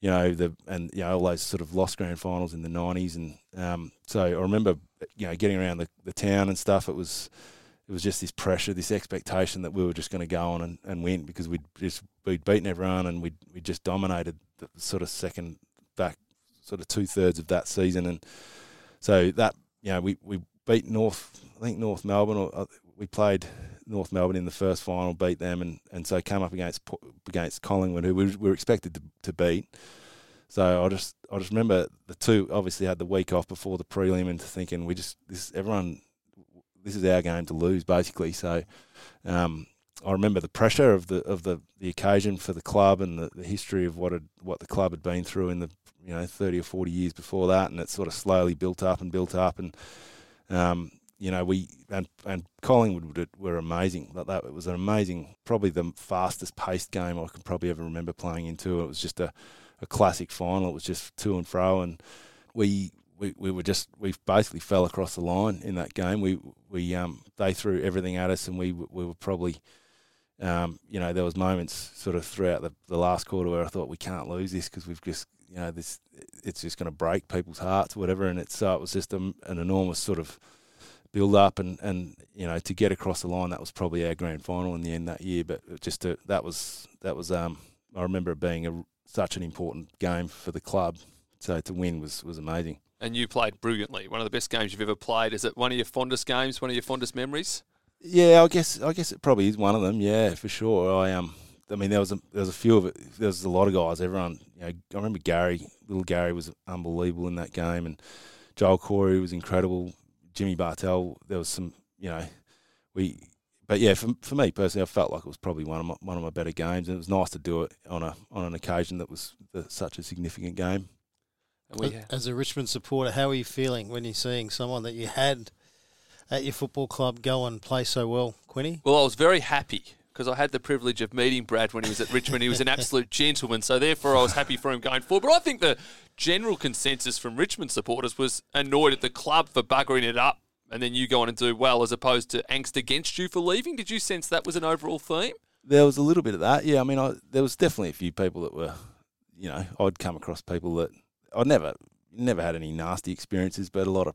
You know the and you know all those sort of lost grand finals in the nineties and um, so I remember you know getting around the, the town and stuff. It was it was just this pressure, this expectation that we were just going to go on and, and win because we'd just we'd beaten everyone and we'd we just dominated the sort of second back sort of two thirds of that season and so that you know we, we beat North I think North Melbourne or uh, we played North Melbourne in the first final, beat them and, and so came up against against Collingwood who we were expected to, to beat. So I just I just remember the two obviously had the week off before the prelim and thinking we just this everyone this is our game to lose basically. So um, I remember the pressure of the of the, the occasion for the club and the, the history of what had, what the club had been through in the you know thirty or forty years before that, and it sort of slowly built up and built up, and um, you know we and and Collingwood were amazing. Like that, it was an amazing, probably the fastest paced game I can probably ever remember playing into. It was just a, a classic final. It was just to and fro, and we we, we were just we basically fell across the line in that game. We we um they threw everything at us, and we we were probably um you know there was moments sort of throughout the, the last quarter where I thought we can't lose this because we've just you know this it's just going to break people's hearts whatever, and it's so it was just a, an enormous sort of build up and and you know to get across the line that was probably our grand final in the end that year, but just to, that was that was um I remember it being a, such an important game for the club, so to win was was amazing and you played brilliantly. One of the best games you've ever played. Is it one of your fondest games? One of your fondest memories? Yeah, I guess I guess it probably is one of them. Yeah, for sure. I um, I mean, there was a there was a few of it. There was a lot of guys. Everyone, you know, I remember Gary, little Gary was unbelievable in that game, and Joel Corey was incredible. Jimmy Bartel, There was some, you know, we. But yeah, for for me personally, I felt like it was probably one of my one of my better games, and it was nice to do it on a on an occasion that was the, such a significant game. As a Richmond supporter, how are you feeling when you're seeing someone that you had at your football club go and play so well, Quinny? Well, I was very happy because I had the privilege of meeting Brad when he was at Richmond. He was an absolute gentleman, so therefore I was happy for him going forward. But I think the general consensus from Richmond supporters was annoyed at the club for buggering it up and then you go on and do well as opposed to angst against you for leaving. Did you sense that was an overall theme? There was a little bit of that, yeah. I mean, I, there was definitely a few people that were, you know, I'd come across people that I'd never never had any nasty experiences, but a lot of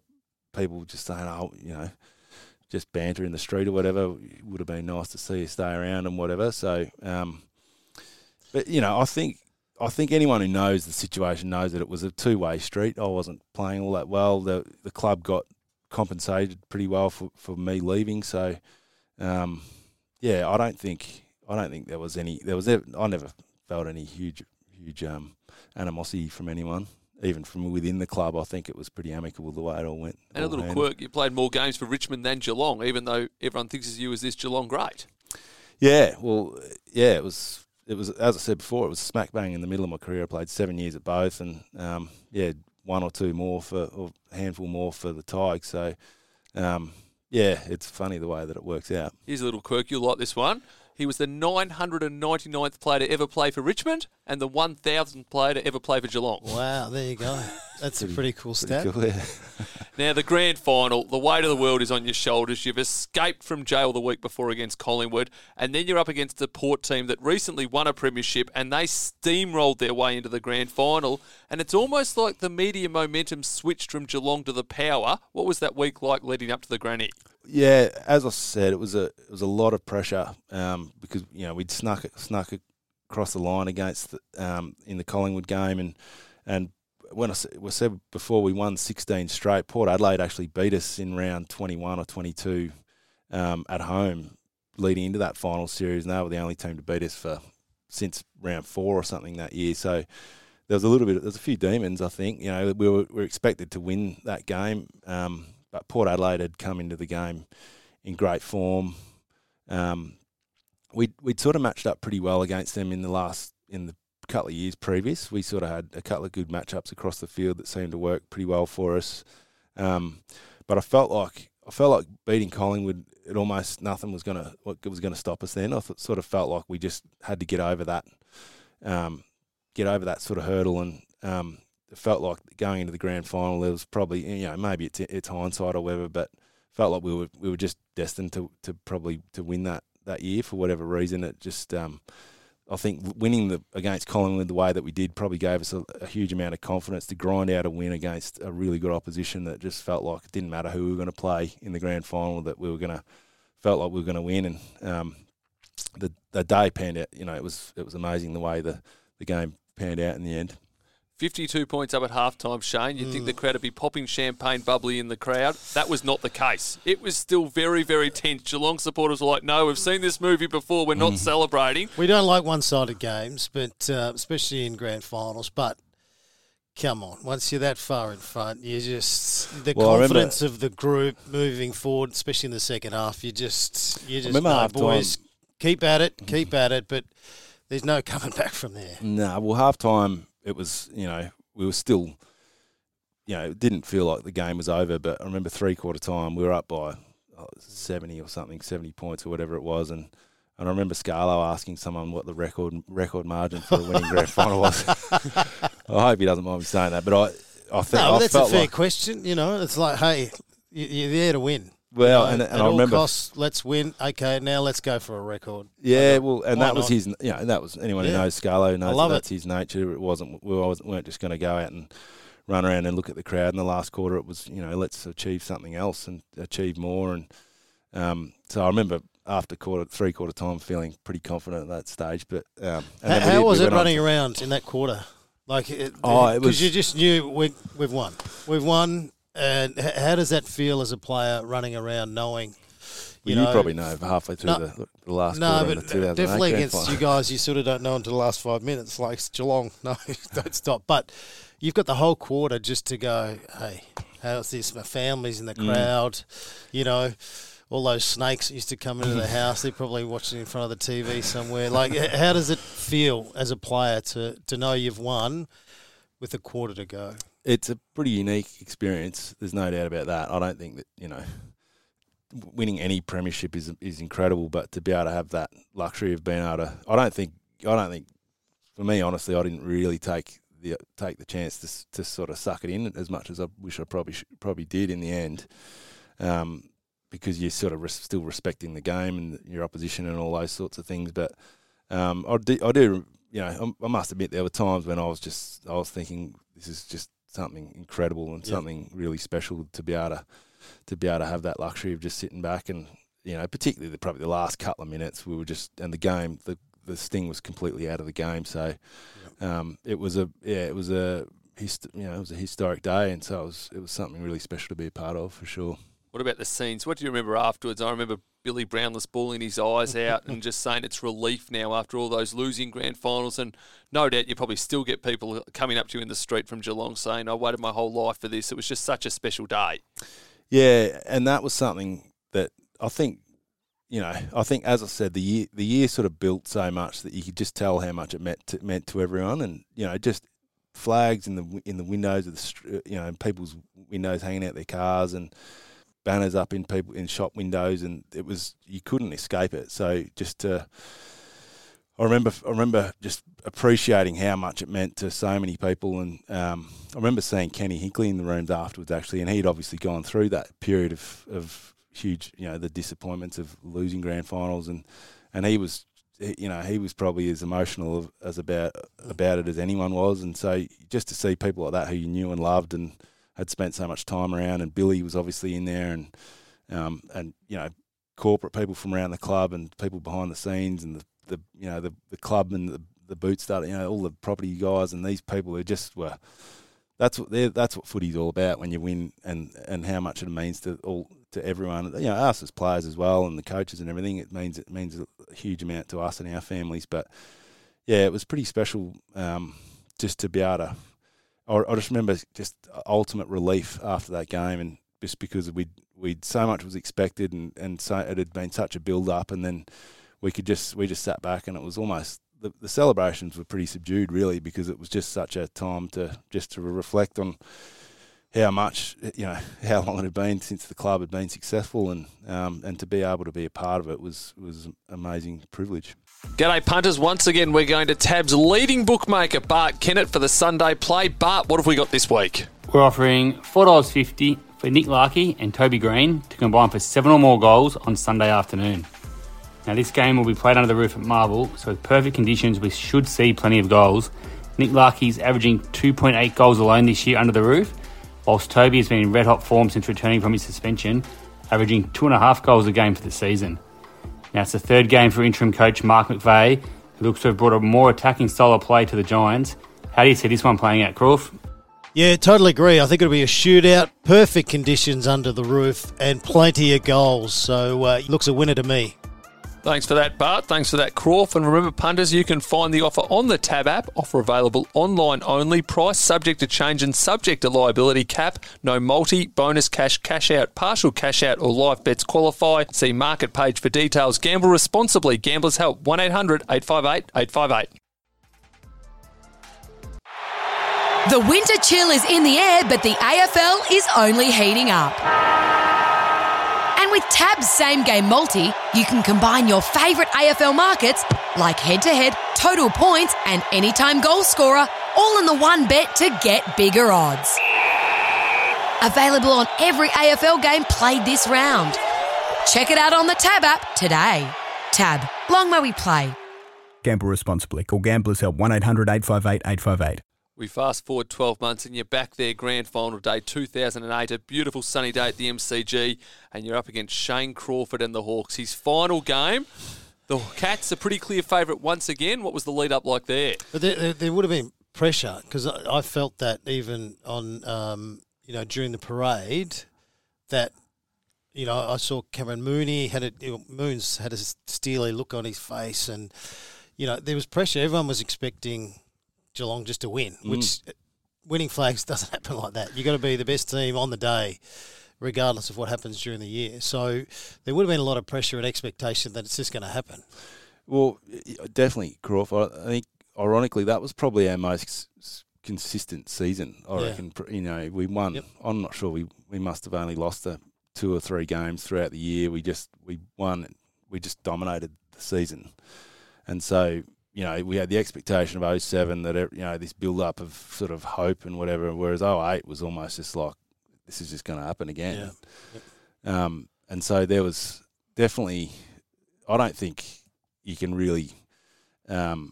people just saying, oh, you know, just banter in the street or whatever. It would have been nice to see you stay around and whatever. So, um, but you know, I think I think anyone who knows the situation knows that it was a two way street. I wasn't playing all that well. The the club got compensated pretty well for, for me leaving. So, um, yeah, I don't think I don't think there was any there was I never felt any huge huge um, animosity from anyone even from within the club, I think it was pretty amicable the way it all went. And all a little handed. quirk, you played more games for Richmond than Geelong, even though everyone thinks of you as this Geelong great. Yeah, well, yeah, it was. It was as I said before, it was smack bang in the middle of my career. I played seven years at both, and um, yeah, one or two more for, or a handful more for the Tigers. So, um, yeah, it's funny the way that it works out. Here's a little quirk. You'll like this one. He was the 999th player to ever play for Richmond and the 1,000th player to ever play for Geelong. Wow, there you go. That's pretty, a pretty cool stat. Pretty cool, yeah. [LAUGHS] now, the grand final, the weight of the world is on your shoulders. You've escaped from jail the week before against Collingwood, and then you're up against the Port team that recently won a premiership and they steamrolled their way into the grand final. And it's almost like the media momentum switched from Geelong to the power. What was that week like leading up to the granny? Yeah, as I said, it was a it was a lot of pressure um, because you know we'd snuck snuck across the line against the, um, in the Collingwood game and and when I was said before we won 16 straight, Port Adelaide actually beat us in round 21 or 22 um, at home leading into that final series, and they were the only team to beat us for since round four or something that year. So there was a little bit, there's a few demons, I think. You know, we were, we were expected to win that game. Um, but Port Adelaide had come into the game in great form. Um, we we'd sort of matched up pretty well against them in the last in the couple of years previous. We sort of had a couple of good matchups across the field that seemed to work pretty well for us. Um, but I felt like I felt like beating Collingwood, it almost nothing was gonna what was gonna stop us. Then I th- sort of felt like we just had to get over that, um, get over that sort of hurdle, and um, felt like going into the grand final, there was probably you know maybe it's it's hindsight or whatever, but felt like we were we were just destined to, to probably to win that that year for whatever reason. It just um, I think winning the against Collingwood the way that we did probably gave us a, a, huge amount of confidence to grind out a win against a really good opposition that just felt like it didn't matter who we were going to play in the grand final that we were going to felt like we were going to win and um, the the day panned out. You know, it was it was amazing the way the the game panned out in the end. 52 points up at halftime, Shane. You'd mm. think the crowd would be popping champagne bubbly in the crowd. That was not the case. It was still very, very tense. Geelong supporters were like, no, we've seen this movie before. We're not mm. celebrating. We don't like one sided games, but uh, especially in grand finals. But come on, once you're that far in front, you just the well, confidence of the group moving forward, especially in the second half. You just, you just, know, boys, keep at it, keep at it. But there's no coming [LAUGHS] back from there. No, nah, well, half time it was you know we were still, you know, it didn't feel like the game was over. But I remember three quarter time we were up by oh, seventy or something, seventy points or whatever it was, and. And I remember Scarlo asking someone what the record record margin for a winning grand [LAUGHS] final was. [LAUGHS] I hope he doesn't mind me saying that, but I, I think No, I that's a fair like, question. You know, it's like, hey, you're there to win. Well, You know, and, I all remember costs, let's win. Okay, now let's go for a record. Yeah, well, and Why that was not? his. You know, that was anyone who knows Scarlo knows love that it. that's his nature. It wasn't. We wasn't, weren't just going to go out and run around and look at the crowd in the last quarter. It was, you know, let's achieve something else and achieve more. And um, so I remember after quarter three quarter time feeling pretty confident at that stage. But um, and How, how did- was we it running around in that quarter? Like, it, Oh, it because was- you just knew we, we've won. We've won. And how does that feel as a player running around knowing? Well, You you, probably know halfway through No, the, the last No, but the 2008 definitely against final. you guys, you sort of don't know until the last five minutes. Like Geelong, [LAUGHS] no, don't stop. But you've got the whole quarter just to go. Hey, how's this? My family's in the Mm. crowd. You know, all those snakes used to come into the [LAUGHS] house. They're probably watching in front of the TV somewhere. Like, how does it feel as a player to to know you've won with a quarter to go? It's a pretty unique experience. There's no doubt about that. I don't think that you know, winning any premiership is is incredible, but to be able to have that luxury of being able to, I don't think, I don't think, for me, honestly, I didn't really take the take the chance to to sort of suck it in as much as I wish I probably probably did in the end, um, because you're sort of res- still respecting the game and your opposition and all those sorts of things. But um, I do, I do, you know, I must admit there were times when I was just, I was thinking this is just something incredible and Yeah. something really special to be able to to be able to have that luxury of just sitting back and you know particularly the, probably the last couple of minutes we were just and the game the the sting was completely out of the game. So um, it was a yeah it was a hist- you know it was a historic day. And so it was it was something really special to be a part of for sure What about the scenes? What do you remember afterwards? I remember Billy Brownless bawling his eyes out and just saying it's relief now after all those losing grand finals. And no doubt you probably still get people coming up to you in the street from Geelong saying, I waited my whole life for this. It was just such a special day. Yeah, and that was something that I think, you know, I think as I said, the year the year sort of built so much that you could just tell how much it meant to, meant to everyone, and you know, just flags in the in the windows of the you know, people's windows hanging out their cars and banners up in people in shop windows, and it was you couldn't escape it. So just to I remember, I remember just appreciating how much it meant to so many people, and um, I remember seeing Kenny Hinkley in the rooms afterwards, actually, and he'd obviously gone through that period of, of huge, you know, the disappointments of losing grand finals, and and he was, you know, he was probably as emotional as about about it as anyone was, and so just to see people like that who you knew and loved and had spent so much time around, and Billy was obviously in there, and um, and you know, corporate people from around the club and people behind the scenes and the, the you know the, the club and the the boot starter, you know, all the property guys and these people who just were. That's what that's what footy's all about when you win and, and how much it means to all to everyone. You know, us as players as well and the coaches and everything. It means it means a huge amount to us and our families. But yeah, it was pretty special um, just to be able to. I, just remember just ultimate relief after that game, and just because we we'd so much was expected, and and so it had been such a build up, and then we could just we just sat back, and it was almost the, the celebrations were pretty subdued, really, because it was just such a time to just to reflect on how much you know [LAUGHS] how long it had been since the club had been successful, and um, and to be able to be a part of it was was an amazing privilege. G'day, punters. Once again, we're going to Tab's leading bookmaker, Bart Kennett, for the Sunday play. Bart, what have we got this week? We're offering $4.50 for Nick Larkey and Toby Greene to combine for seven or more goals on Sunday afternoon. Now, this game will be played under the roof at Marvel, so with perfect conditions, we should see plenty of goals. Nick Larkey's averaging 2.8 goals alone this year under the roof, whilst Toby has been in red hot form since returning from his suspension, averaging two and a half goals a game for the season. Now, it's the third game for interim coach Mark McVeigh, who looks to have brought a more attacking style of play to the Giants. How do you see this one playing out, Crawf? Yeah, totally agree. I think it'll be a shootout, perfect conditions under the roof, and plenty of goals. So uh, looks a winner to me. Thanks for that, Bart. Thanks for that, Crawf. And remember, punters, you can find the offer on the Tab app. Offer available online only. Price subject to change and subject to liability cap. No multi, bonus cash, cash out, partial cash out, or live bets qualify. See market page for details. Gamble responsibly. Gamblers help. 1 800 858 858. The winter chill is in the air, but the AFL is only heating up. And with Tab's same game multi, you can combine your favourite AFL markets like head to head, total points, and anytime goal scorer all in the one bet to get bigger odds. Available on every AFL game played this round. Check it out on the Tab app today. Tab, long may we play. Gamble responsibly. Call Gamblers Help 1 800 858 858. We fast forward 12 months and you're back there, grand final day 2008, a beautiful sunny day at the MCG, and you're up against Shane Crawford and the Hawks. His final game, the Cats, are pretty clear favourite once again. What was the lead up like there? But there, there, there would have been pressure because I, I felt that even on, um, you know, during the parade, that, you know, I saw Cameron Mooney had a you know, Moons had a steely look on his face, and you know there was pressure. Everyone was expecting Geelong just to win, mm. which uh, winning flags [LAUGHS] doesn't happen like that. You've got to be the best team on the day, regardless of what happens during the year. So there would have been a lot of pressure and expectation that it's just going to happen. Well, definitely, Crawford. I think, ironically, that was probably our most consistent season. I Yeah. reckon. You know, we won. Yep. I'm not sure. We we must have only lost a two or three games throughout the year. We just we won. We just dominated the season, and so you know we had the expectation of 07 that you know this build up of sort of hope and whatever. Whereas 08 was almost just like this is just going to happen again. Um, and so there was definitely, I don't think you can really um,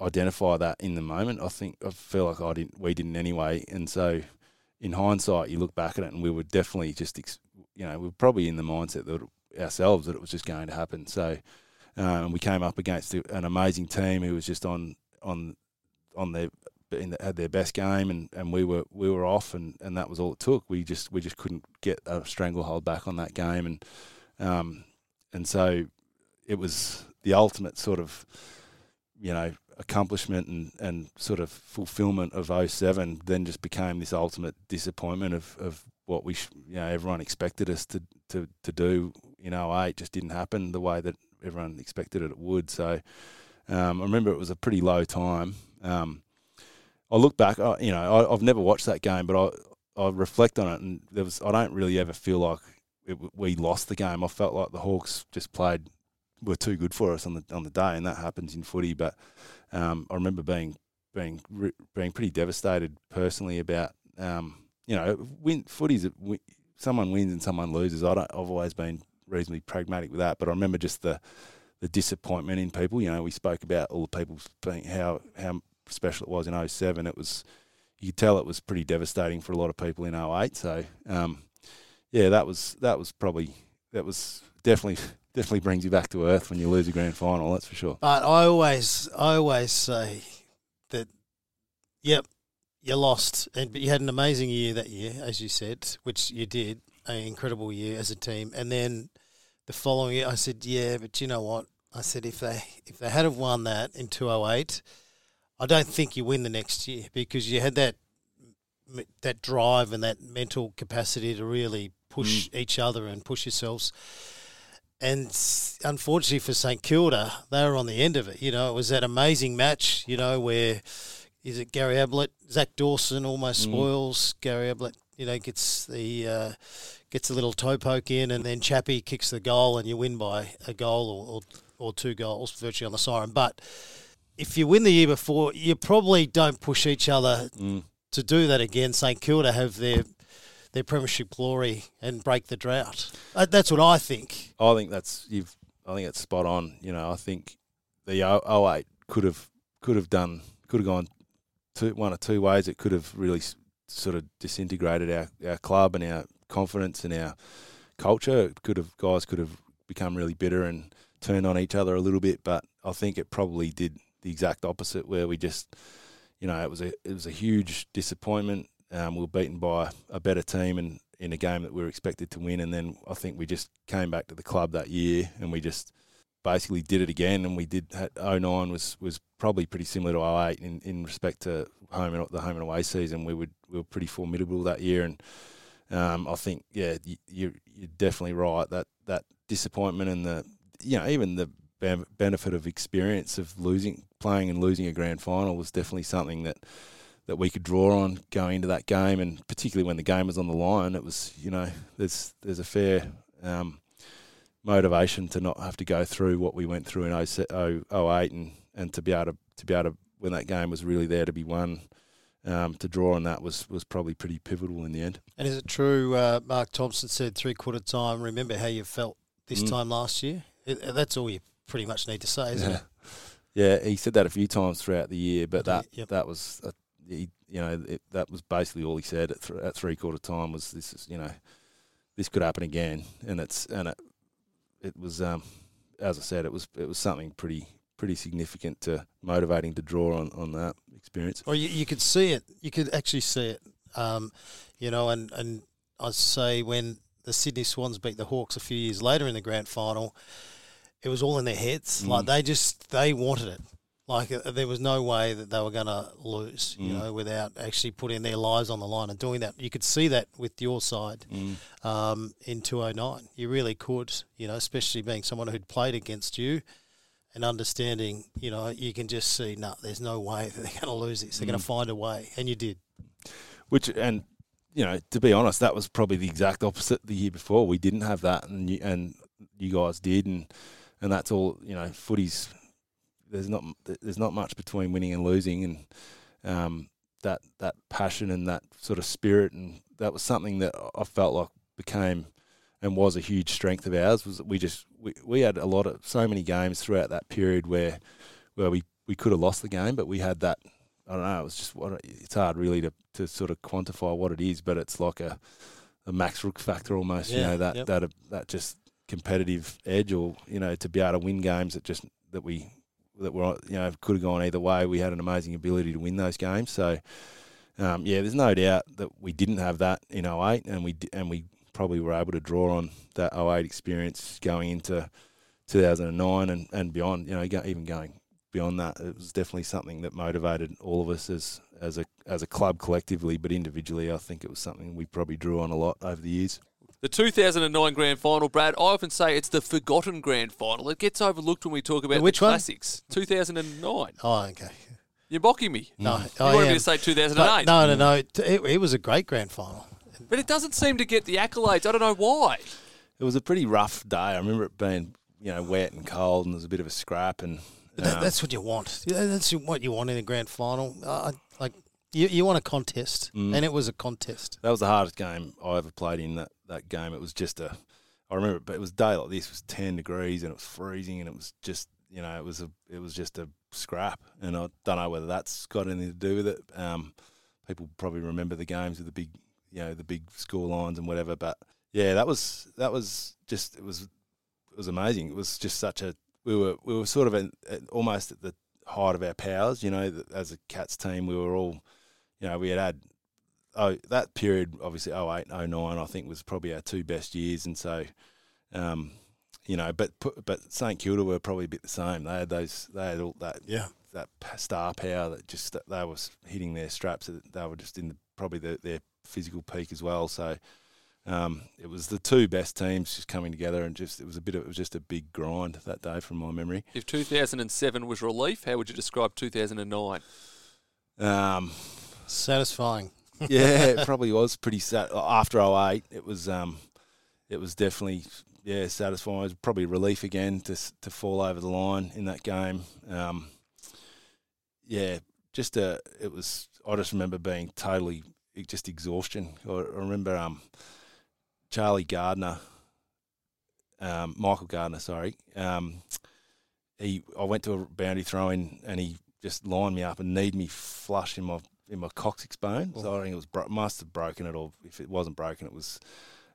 identify that in the moment. I think I feel like I didn't, we didn't anyway. And so, in hindsight, you look back at it, and we were definitely just, ex- you know, we were probably in the mindset that ourselves that it was just going to happen. So, um, we came up against an amazing team who was just on on on their the, had their best game, and, and we were we were off, and, and that was all it took. We just we just couldn't get a stranglehold back on that game, and um, and so it was the ultimate sort of you know accomplishment and, and sort of fulfillment of 07 then just became this ultimate disappointment of, of what we sh- you know everyone expected us to, to, to do in 08 just didn't happen the way that everyone expected it would so um, I remember it was a pretty low time um, I look back I, you know I, I've never watched that game but I, I reflect on it and there was I don't really ever feel like it, we lost the game I felt like the Hawks just played were too good for us on the on the day, and that happens in footy. But um, I remember being being being pretty devastated personally about um, you know win footy's a- wi- someone wins and someone loses. I don't, I've always been reasonably pragmatic with that, but I remember just the the disappointment in people. You know, we spoke about all the people being how how special it was in 07. It was you could tell it was pretty devastating for a lot of people in 08. So um, yeah, that was that was probably that was definitely [LAUGHS] definitely brings you back to earth when you lose a grand final. That's for sure. But I always, I always say that, yep, you lost, and but you had an amazing year that year, as you said, which you did, an incredible year as a team. And then the following year, I said, yeah, but you know what? I said if they if they had have won that in two oh eight, I don't think you win the next year because you had that that drive and that mental capacity to really push each other and push yourselves. And unfortunately for St Kilda, they were on the end of it. You know, it was that amazing match. You know, where is it Gary Ablett, Zach Dawson almost spoils Gary Ablett. You know, gets the uh, gets a little toe poke in, and then Chappie kicks the goal, and you win by a goal or, or, or two goals, virtually on the siren. But if you win the year before, you probably don't push each other to do that again. St Kilda have their their premiership glory and break the drought. Uh, That's what I think. I think that's you've. I think it's spot on. You know, I think the 0- 08 could have could have done could have gone two, one or two ways. It could have really sort of disintegrated our, our club and our confidence in our culture. Could have guys could have become really bitter and turned on each other a little bit. But I think it probably did the exact opposite, where we just, you know, it was a it was a huge disappointment. Um, we were beaten by a better team and in a game that we were expected to win, and then I think we just came back to the club that year and we just basically did it again. And we did had- 09 was was probably pretty similar to 08 in, in respect to home and the home and away season. We would we were pretty formidable that year, and um, I think yeah, you, you're definitely right that that disappointment and the you know even the benefit of experience of losing playing and losing a grand final was definitely something that that we could draw on going into that game, and particularly when the game was on the line, it was you know there's there's a fair um, motivation to not have to go through what we went through in 0, 08 and, and to be able to to be able to when that game was really there to be won. Um, to draw on that was, was probably pretty pivotal in the end. And is it true, uh, Mark Thompson said three quarter time, remember how you felt this Mm. time last year? It, that's all you pretty much need to say, isn't yeah. it? [LAUGHS] Yeah, he said that a few times throughout the year, but that Yep. that was a, he, you know it, that was basically all he said at, th- at three quarter time was this is you know this could happen again, and it's and it it was um, as I said it was it was something pretty pretty significant to motivating to draw on on that experience. Or you, you could see it. You could actually see it. Um, you know, and, and I say when the Sydney Swans beat the Hawks a few years later in the grand final, it was all in their heads. Like they just they wanted it. Like uh, there was no way that they were going to lose. You Mm. know, without actually putting their lives on the line and doing that. You could see that with your side um, in 209. You really could. You know, especially being someone who'd played against you. And understanding, you know, you can just see, no, there's no way that [LAUGHS] they're going to lose this. They're going to find a way, and you did. Which and you know to be honest, that was probably the exact opposite the year before. We didn't have that, and you, and you guys did, and and that's all. You know, footy's there's not there's not much between winning and losing, and um, that that passion and that sort of spirit, and that was something that I felt like became and was a huge strength of ours. Was that we just we, we had a lot of so many games throughout that period where where we, we could have lost the game, but we had that. I don't know. It was just what it's hard really to, to sort of quantify what it is, but it's like a a Max Rooke factor almost. you know that yep. that that just competitive edge, or you know to be able to win games that just that we that were you know could have gone either way. We had an amazing ability to win those games. So um, yeah, there's no doubt that we didn't have that in 08 and we and we probably were able to draw on that 08 experience going into 2009 and, and beyond. You know, even going beyond that, it was definitely something that motivated all of us as as a as a club collectively, but individually, I think it was something we probably drew on a lot over the years. The 2009 grand final, Brad, I often say it's the forgotten grand final. It gets overlooked when we talk about which the one? classics. 2009. Oh, okay. You're mocking me. No, You I wanted me to say But 2008. no, no, no. It, it was a great grand final. But it doesn't seem to get the accolades. I don't know why. It was a pretty rough day. I remember it being you know wet and cold, and there was a bit of a scrap and. But that, um, that's what you want. Yeah, That's what you want in a grand final. Uh, like you, you want a contest, Mm. and it was a contest. That was the hardest game I ever played in that, that game. It was just a, I remember, it, but it was a day like this. It was ten degrees and it was freezing and it was just, you know, it was a, it was just a scrap. And I don't know whether that's got anything to do with it. Um, people probably remember the games with the big, you know, the big score lines and whatever. But yeah, that was that was just it was it was amazing. It was just such a we were we were sort of at, almost at the height of our powers. You know, as a Cats team, we were all, you know, we had had oh that period obviously 08 09 I think was probably our two best years and so um you know but but St Kilda were probably a bit the same they had those they had all that Yeah. that star power that just they was hitting their straps they were just in the, probably the, their physical peak as well so um, it was the two best teams just coming together and just it was a bit of, it was just a big grind that day from my memory If 2007 was relief, how would you describe 2009? um, Satisfying. [LAUGHS] yeah, it [LAUGHS] probably was pretty sad. After 08, it was um, it was definitely yeah satisfying. It was probably relief again to to fall over the line in that game. Um, yeah, just a it was. I just remember being totally just exhaustion. I, I remember um, Charlie Gardiner, um, Michael Gardiner, sorry. Um, he I went to a boundary throw in and he just lined me up and kneed me flush in my in my coccyx bone. So I think it was bro- must have broken it, or if it wasn't broken, it was.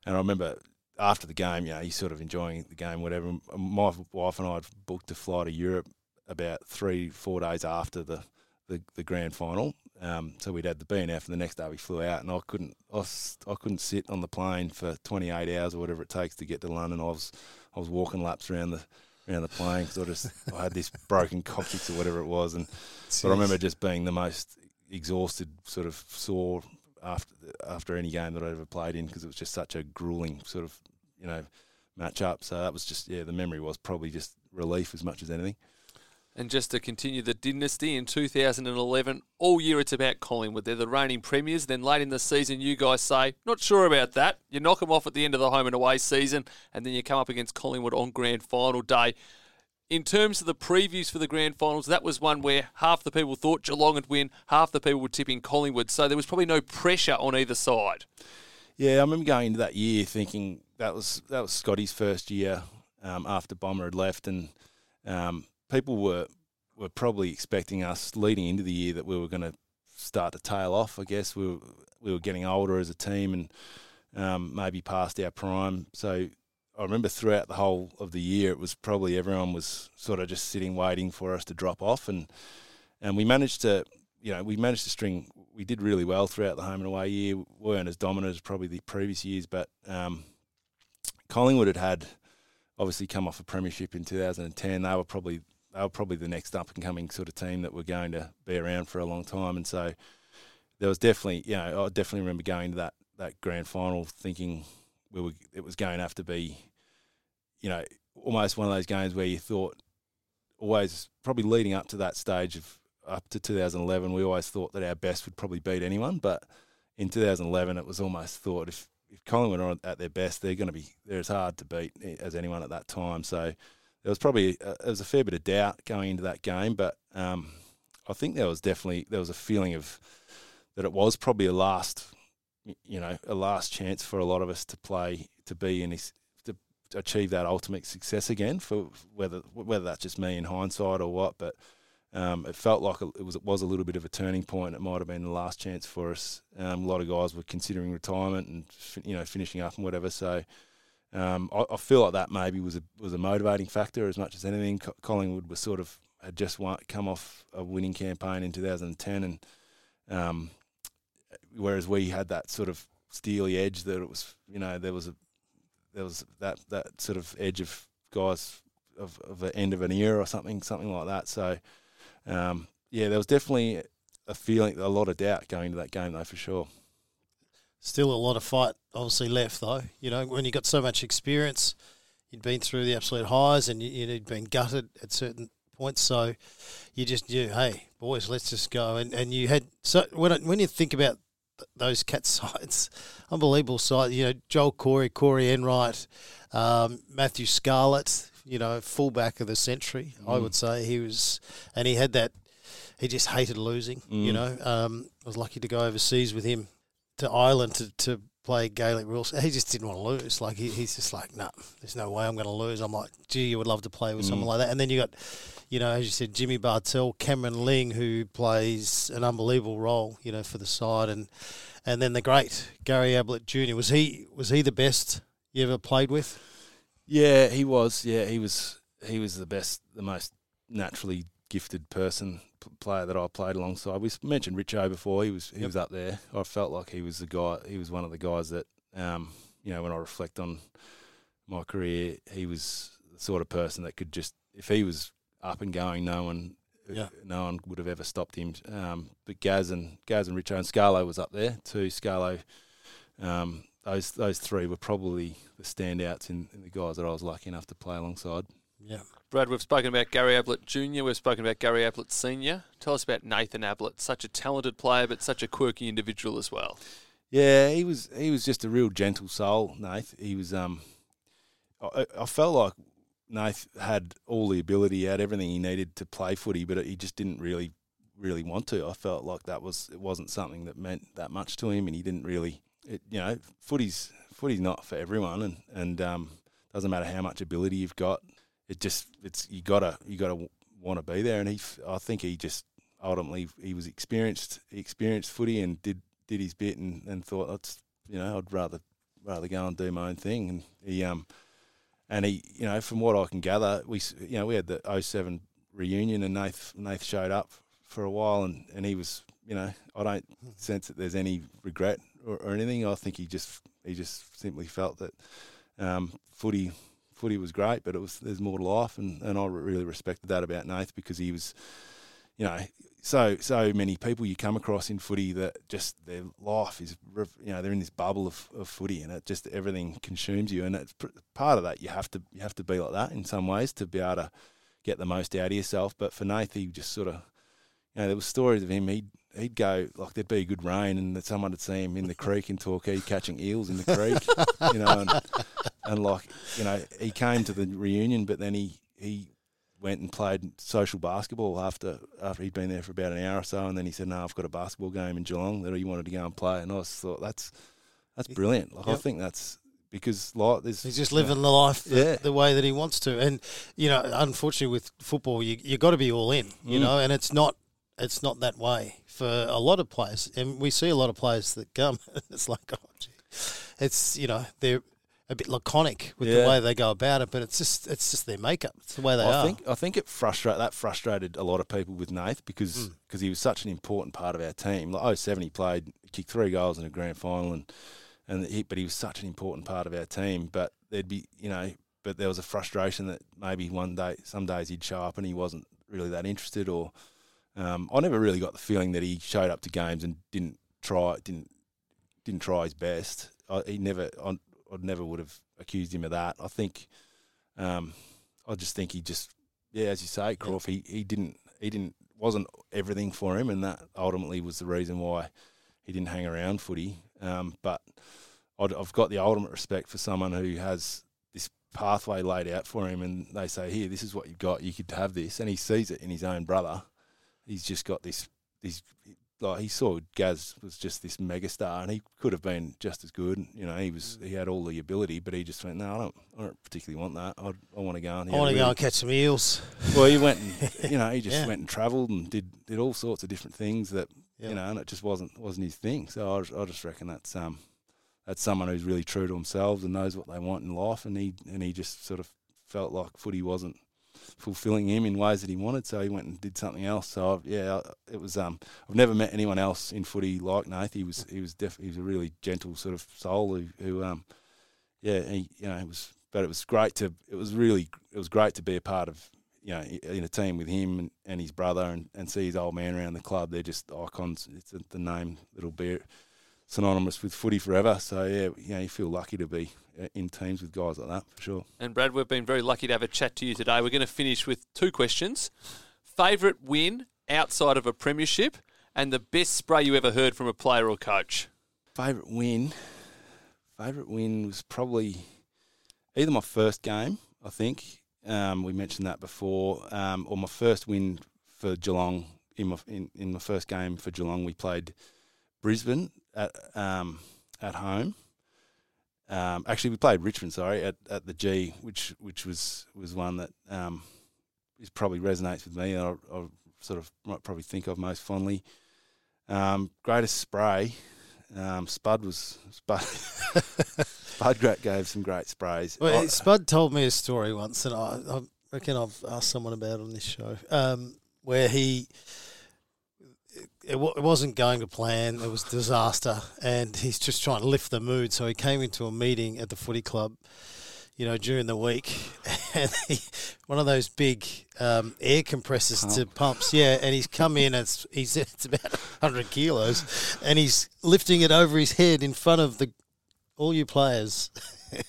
And I remember after the game, you know, he's sort of enjoying the game, whatever. My wife and I had booked a flight to Europe about three, four days after the the, the grand final. Um, so we'd had the BNF, and the next day we flew out, and I couldn't, I, was, I couldn't sit on the plane for 28 hours or whatever it takes to get to London. I was, I was walking laps around the around the plane because I just I had this [LAUGHS] broken coccyx or whatever it was, and but I remember just being the most exhausted, sort of sore after after any game that I ever played in because it was just such a grueling sort of you know match up. So that was just yeah, the memory was probably just relief as much as anything. And just to continue the dynasty in 2011, all year it's about Collingwood. They're the reigning premiers. Then late in the season, you guys say, not sure about that. You knock them off at the end of the home and away season, and then you come up against Collingwood on grand final day. In terms of the previews for the grand finals, that was one where half the people thought Geelong would win, half the people were tipping Collingwood. So there was probably no pressure on either side. Yeah, I remember going into that year thinking that was that was Scotty's first year um, after Bomber had left, and um, people were were probably expecting us leading into the year that we were going to start to tail off. I guess we were we were getting older as a team and um, maybe past our prime. So I remember throughout the whole of the year, it was probably everyone was sort of just sitting waiting for us to drop off, and and we managed to. You know, we managed to string. We did really well throughout the home and away year. We weren't as dominant as probably the previous years, but um, Collingwood had had obviously come off a premiership in 2010. They were probably they were probably the next up and coming sort of team that were going to be around for a long time, and so there was definitely you know I definitely remember going to that that grand final thinking we were it was going to have to be you know almost one of those games where you thought always probably leading up to that stage of up to 2011 we always thought that our best would probably beat anyone. But in 2011 it was almost thought if if Collingwood are at their best they're going to be they're as hard to beat as anyone at that time. So there was probably uh, there was a fair bit of doubt going into that game but um, I think there was definitely there was a feeling of that it was probably a last you know a last chance for a lot of us to play to be in his to achieve that ultimate success again for whether whether that's just me in hindsight or what but um, it felt like it was it was a little bit of a turning point. It might have been the last chance for us. Um, a lot of guys were considering retirement and you know finishing up and whatever. So um, I, I, feel like that maybe was a was a motivating factor as much as anything. Collingwood was sort of had just won, come off a winning campaign in 2010, and um, whereas we had that sort of steely edge that it was you know there was a there was that that sort of edge of guys of, of the end of an era or something something like that. So um, yeah, there was definitely a feeling a lot of doubt going into that game though for sure. Still a lot of fight obviously left though. You know when you got so much experience, you'd been through the absolute highs and you, would been gutted at certain points. So you just knew, hey boys, let's just go. And and you had so when when you think about those cat [LAUGHS] sides, unbelievable side. You know, Joel Corey, Corey Enright, um, Matthew Scarlett. You know, fullback of the century, mm. I would say he was, and he had that. He just hated losing. Mm. You know, um, I was lucky to go overseas with him to Ireland to, to play Gaelic rules. He just didn't want to lose. Like he, he's just like, no, nah, there's no way I'm going to lose. I'm like, gee, you would love to play with mm. someone like that. And then you got you know, as you said, Jimmy Bartel, Cameron Ling, who plays an unbelievable role, you know, for the side, and and then the great Gary Ablett Jr. Was he was he the best you ever played with? Yeah, he was. Yeah, he was. He was the best, the most naturally gifted person player that I played alongside. We mentioned Richo before. He was he yep. was up there. I felt like he was the guy. He was one of the guys that, um, you know, when I reflect on my career, he was the sort of person that could just if he was up and going. No one, yeah. no one would have ever stopped him. Um, but Gaz and Gaz and Richo and Scarlo was up there too. Scarlo, um, those those three were probably the standouts in, in, the guys that I was lucky enough to play alongside. Yeah, Brad, we've spoken about Gary Ablett Jr. We've spoken about Gary Ablett Senior. Tell us about Nathan Ablett, such a talented player, but such a quirky individual as well. Yeah, he was he was just a real gentle soul, Nath. He was um, I, I felt like Nath had all the ability, he had everything he needed to play footy, but he just didn't really, really want to. I felt like that was it wasn't something that meant that much to him, and he didn't really, it, you know, footy's footy's not for everyone, and and um, doesn't matter how much ability you've got, it just it's you gotta you gotta want to be there, and he, I think he just ultimately he was experienced, experienced footy and did did his bit, and, and thought that's you know I'd rather rather go and do my own thing, and he um and he, you know, from what I can gather, we, you know, we had the 07 reunion, and Nath, Nath showed up for a while, and, and he was, you know, I don't sense that there's any regret or, or anything. I think he just he just simply felt that um, footy footy was great, but it was there's more to life, and, and I really respected that about Nath because he was, you know, so so many people you come across in footy that just their life is you know they're in this bubble of, of footy and it just everything consumes you and it's part of that you have to you have to be like that in some ways to be able to get the most out of yourself. But for Nath, he just sort of, you know, there was stories of him. He'd he'd go like there'd be good rain, and that someone would see him in the creek in Torquay catching eels in the creek, you know, and, and like you know, he came to the reunion, but then he he went and played social basketball after after he'd been there for about an hour or so, and then he said, "No, I've got a basketball game in Geelong that he wanted to go and play." And I just thought that's that's brilliant. Like I think that's because like there's He's just living the life the, Yeah. the way that he wants to, and you know, unfortunately, with football, you you got to be all in, you Mm. know, and it's not it's not that way for a lot of players, and we see a lot of players that come. [LAUGHS] It's like, oh, gee. it's you know they're a bit laconic with the way they go about it, but it's just it's just their makeup. It's the way they I are. think I think it frustrate that frustrated a lot of people with Nath because Mm. because he was such an important part of our team. Like 07, he played, kicked three goals in a grand final, and and he, but he was such an important part of our team. But there'd be you know, but there was a frustration that maybe one day, some days he'd show up and he wasn't really that interested, or um, I never really got the feeling that he showed up to games and didn't try didn't didn't try his best. I, he never I, I never would have accused him of that. I think. Um, I just think he just yeah, as you say, Crawf, he, he didn't he didn't wasn't everything for him, and that ultimately was the reason why he didn't hang around footy. Um, but I'd, I've got the ultimate respect for someone who has this pathway laid out for him, and they say, "Here, this is what you've got. You could have this," and he sees it in his own brother. He's just got this this like he saw Gaz was just this megastar, and he could have been just as good. You know, he was he had all the ability, but he just went, "No, I don't, I don't particularly want that. I, I want to go and I want to go and catch some eels. well, he went and [LAUGHS] you know he just Yeah. went and travelled and did did all sorts of different things that Yeah. you know, and it just wasn't wasn't his thing. So I, just- I just reckon that's um that's someone who's really true to themselves and knows what they want in life, and he and he just sort of felt like footy wasn't fulfilling him in ways that he wanted, so he went and did something else. So I've, yeah, it was um I've never met anyone else in footy like Nath. He was he was def- he was a really gentle sort of soul who, who um yeah he you know it was but it was great to it was really it was great to be a part of you know in a team with him and, and his brother and, and see his old man around the club. They're just icons. It's the, name that'll synonymous with footy forever. So yeah, you know you feel lucky to be uh, in teams with guys like that for sure. And Brad, we've been very lucky to have a chat to you today. We're going to finish with two questions. Favourite win outside of a premiership and the best spray you ever heard from a player or coach? Favorite win, favorite win was probably either my first game. I think um, we mentioned that before, um, or my first win for Geelong in my in, in my first game for Geelong. We played Brisbane at um, at home. Um, actually, we played Richmond. Sorry, at, at the G, which which was was one that um, is probably resonates with me. and I, I sort of might probably think of most fondly. Um, greatest spray. Um, Spud was Spud. [LAUGHS] Spud gave some great sprays. Well, I- Spud told me a story once, and I, I reckon I've asked someone about it on this show, um, where he it, wa- it wasn't going to plan. It was disaster, and he's just trying to lift the mood. So he came into a meeting at the footy club, you know, during the week, [LAUGHS] and he, one of those big um, air compressors to pumps, yeah. And he's come in, and it's, he's [LAUGHS] it's about hundred kilos, and he's lifting it over his head in front of the all you players. [LAUGHS]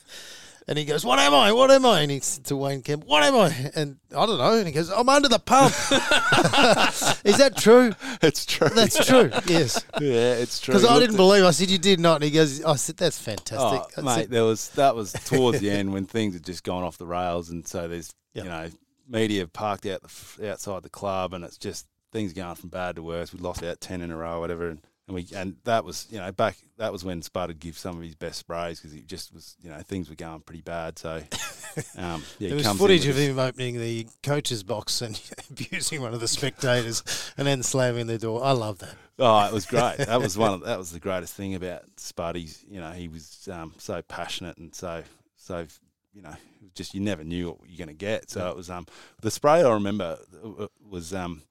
And he goes, "What am I? What am I?" And he's to Wayne Kemp, "What am I?" And I don't know. And he goes, "I'm under the pump." [LAUGHS] Is that true? it's true. That's true. [LAUGHS] Yes, yeah, it's true. because I didn't believe. I said, "You did not." And he goes, "I said that's fantastic." Oh, mate, said, there was that was towards the end when things had just gone off the rails, and so there's Yeah. you know media parked out the, outside the club, and it's just things going from bad to worse. We lost out ten in a row, whatever, and, and we and that was you know back that was when Spud would give some of his best sprays because it just was you know things were going pretty bad. So [LAUGHS] um, yeah, he there was comes footage of him opening the coach's box and [LAUGHS] abusing one of the spectators, and then slamming the door. I love that. Oh, it was great. [LAUGHS] That was one. Of, that was the greatest thing about Spud. He's, you know, he was um, so passionate and so so you know, it was just you never knew what you're going to get. So it was um the spray I remember uh, was um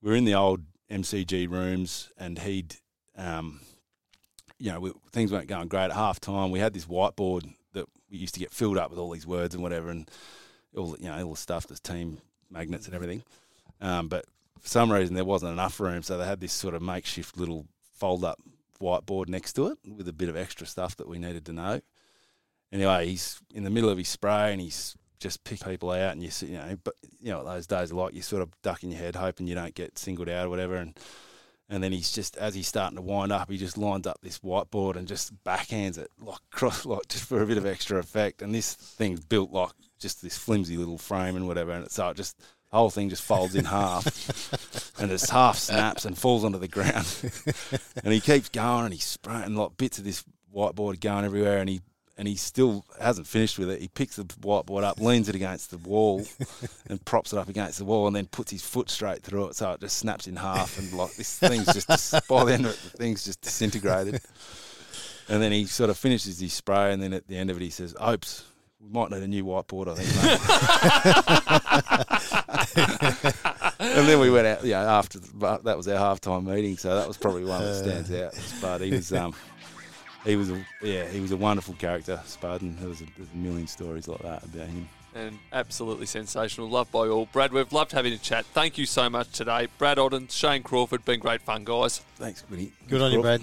we were in the old MCG rooms and he'd um you know we, things weren't going great at half time. We had this whiteboard that we used to get filled up with all these words and whatever and all the- you know all the stuff, the team magnets and everything. Um, but for some reason there wasn't enough room, so they had this sort of makeshift little fold up whiteboard next to it with a bit of extra stuff that we needed to know. Anyway, he's in the middle of his spray and he's just pick people out, and you see, you know, but you know those days are like. You sort of ducking your head, hoping you don't get singled out or whatever, and and then he's just as he's starting to wind up, he just lines up this whiteboard and just backhands it like [LAUGHS] cross, like just for a bit of extra effect. And this thing's built like just this flimsy little frame and whatever, and so it uh, just the whole thing just folds in half, [LAUGHS] and it's half snaps and falls onto the ground. [LAUGHS] and he keeps going, and he's spraying like bits of this whiteboard going everywhere, and he and he still hasn't finished with it. He picks the whiteboard up, leans it against the wall, [LAUGHS] and props it up against the wall, and then puts his foot straight through it, so it just snaps in half. And like this thing's just by the end of it, the thing's just disintegrated. And then he sort of finishes his spray, and then at the end of it, he says, "Oops, we might need a new whiteboard, I think." mate." [LAUGHS] and then we went out, yeah, after but that was our halftime meeting, so that was probably one that stands out. But he was, um, he was, a, yeah, he was a wonderful character, Spud, and there was a, there's a million stories like that about him. And absolutely sensational. Loved by all. Brad, we've loved having a chat. Thank you so much today. Brad Ottens, Shane Crawford, been great fun, guys. Thanks, Winnie. Good on you, Brad.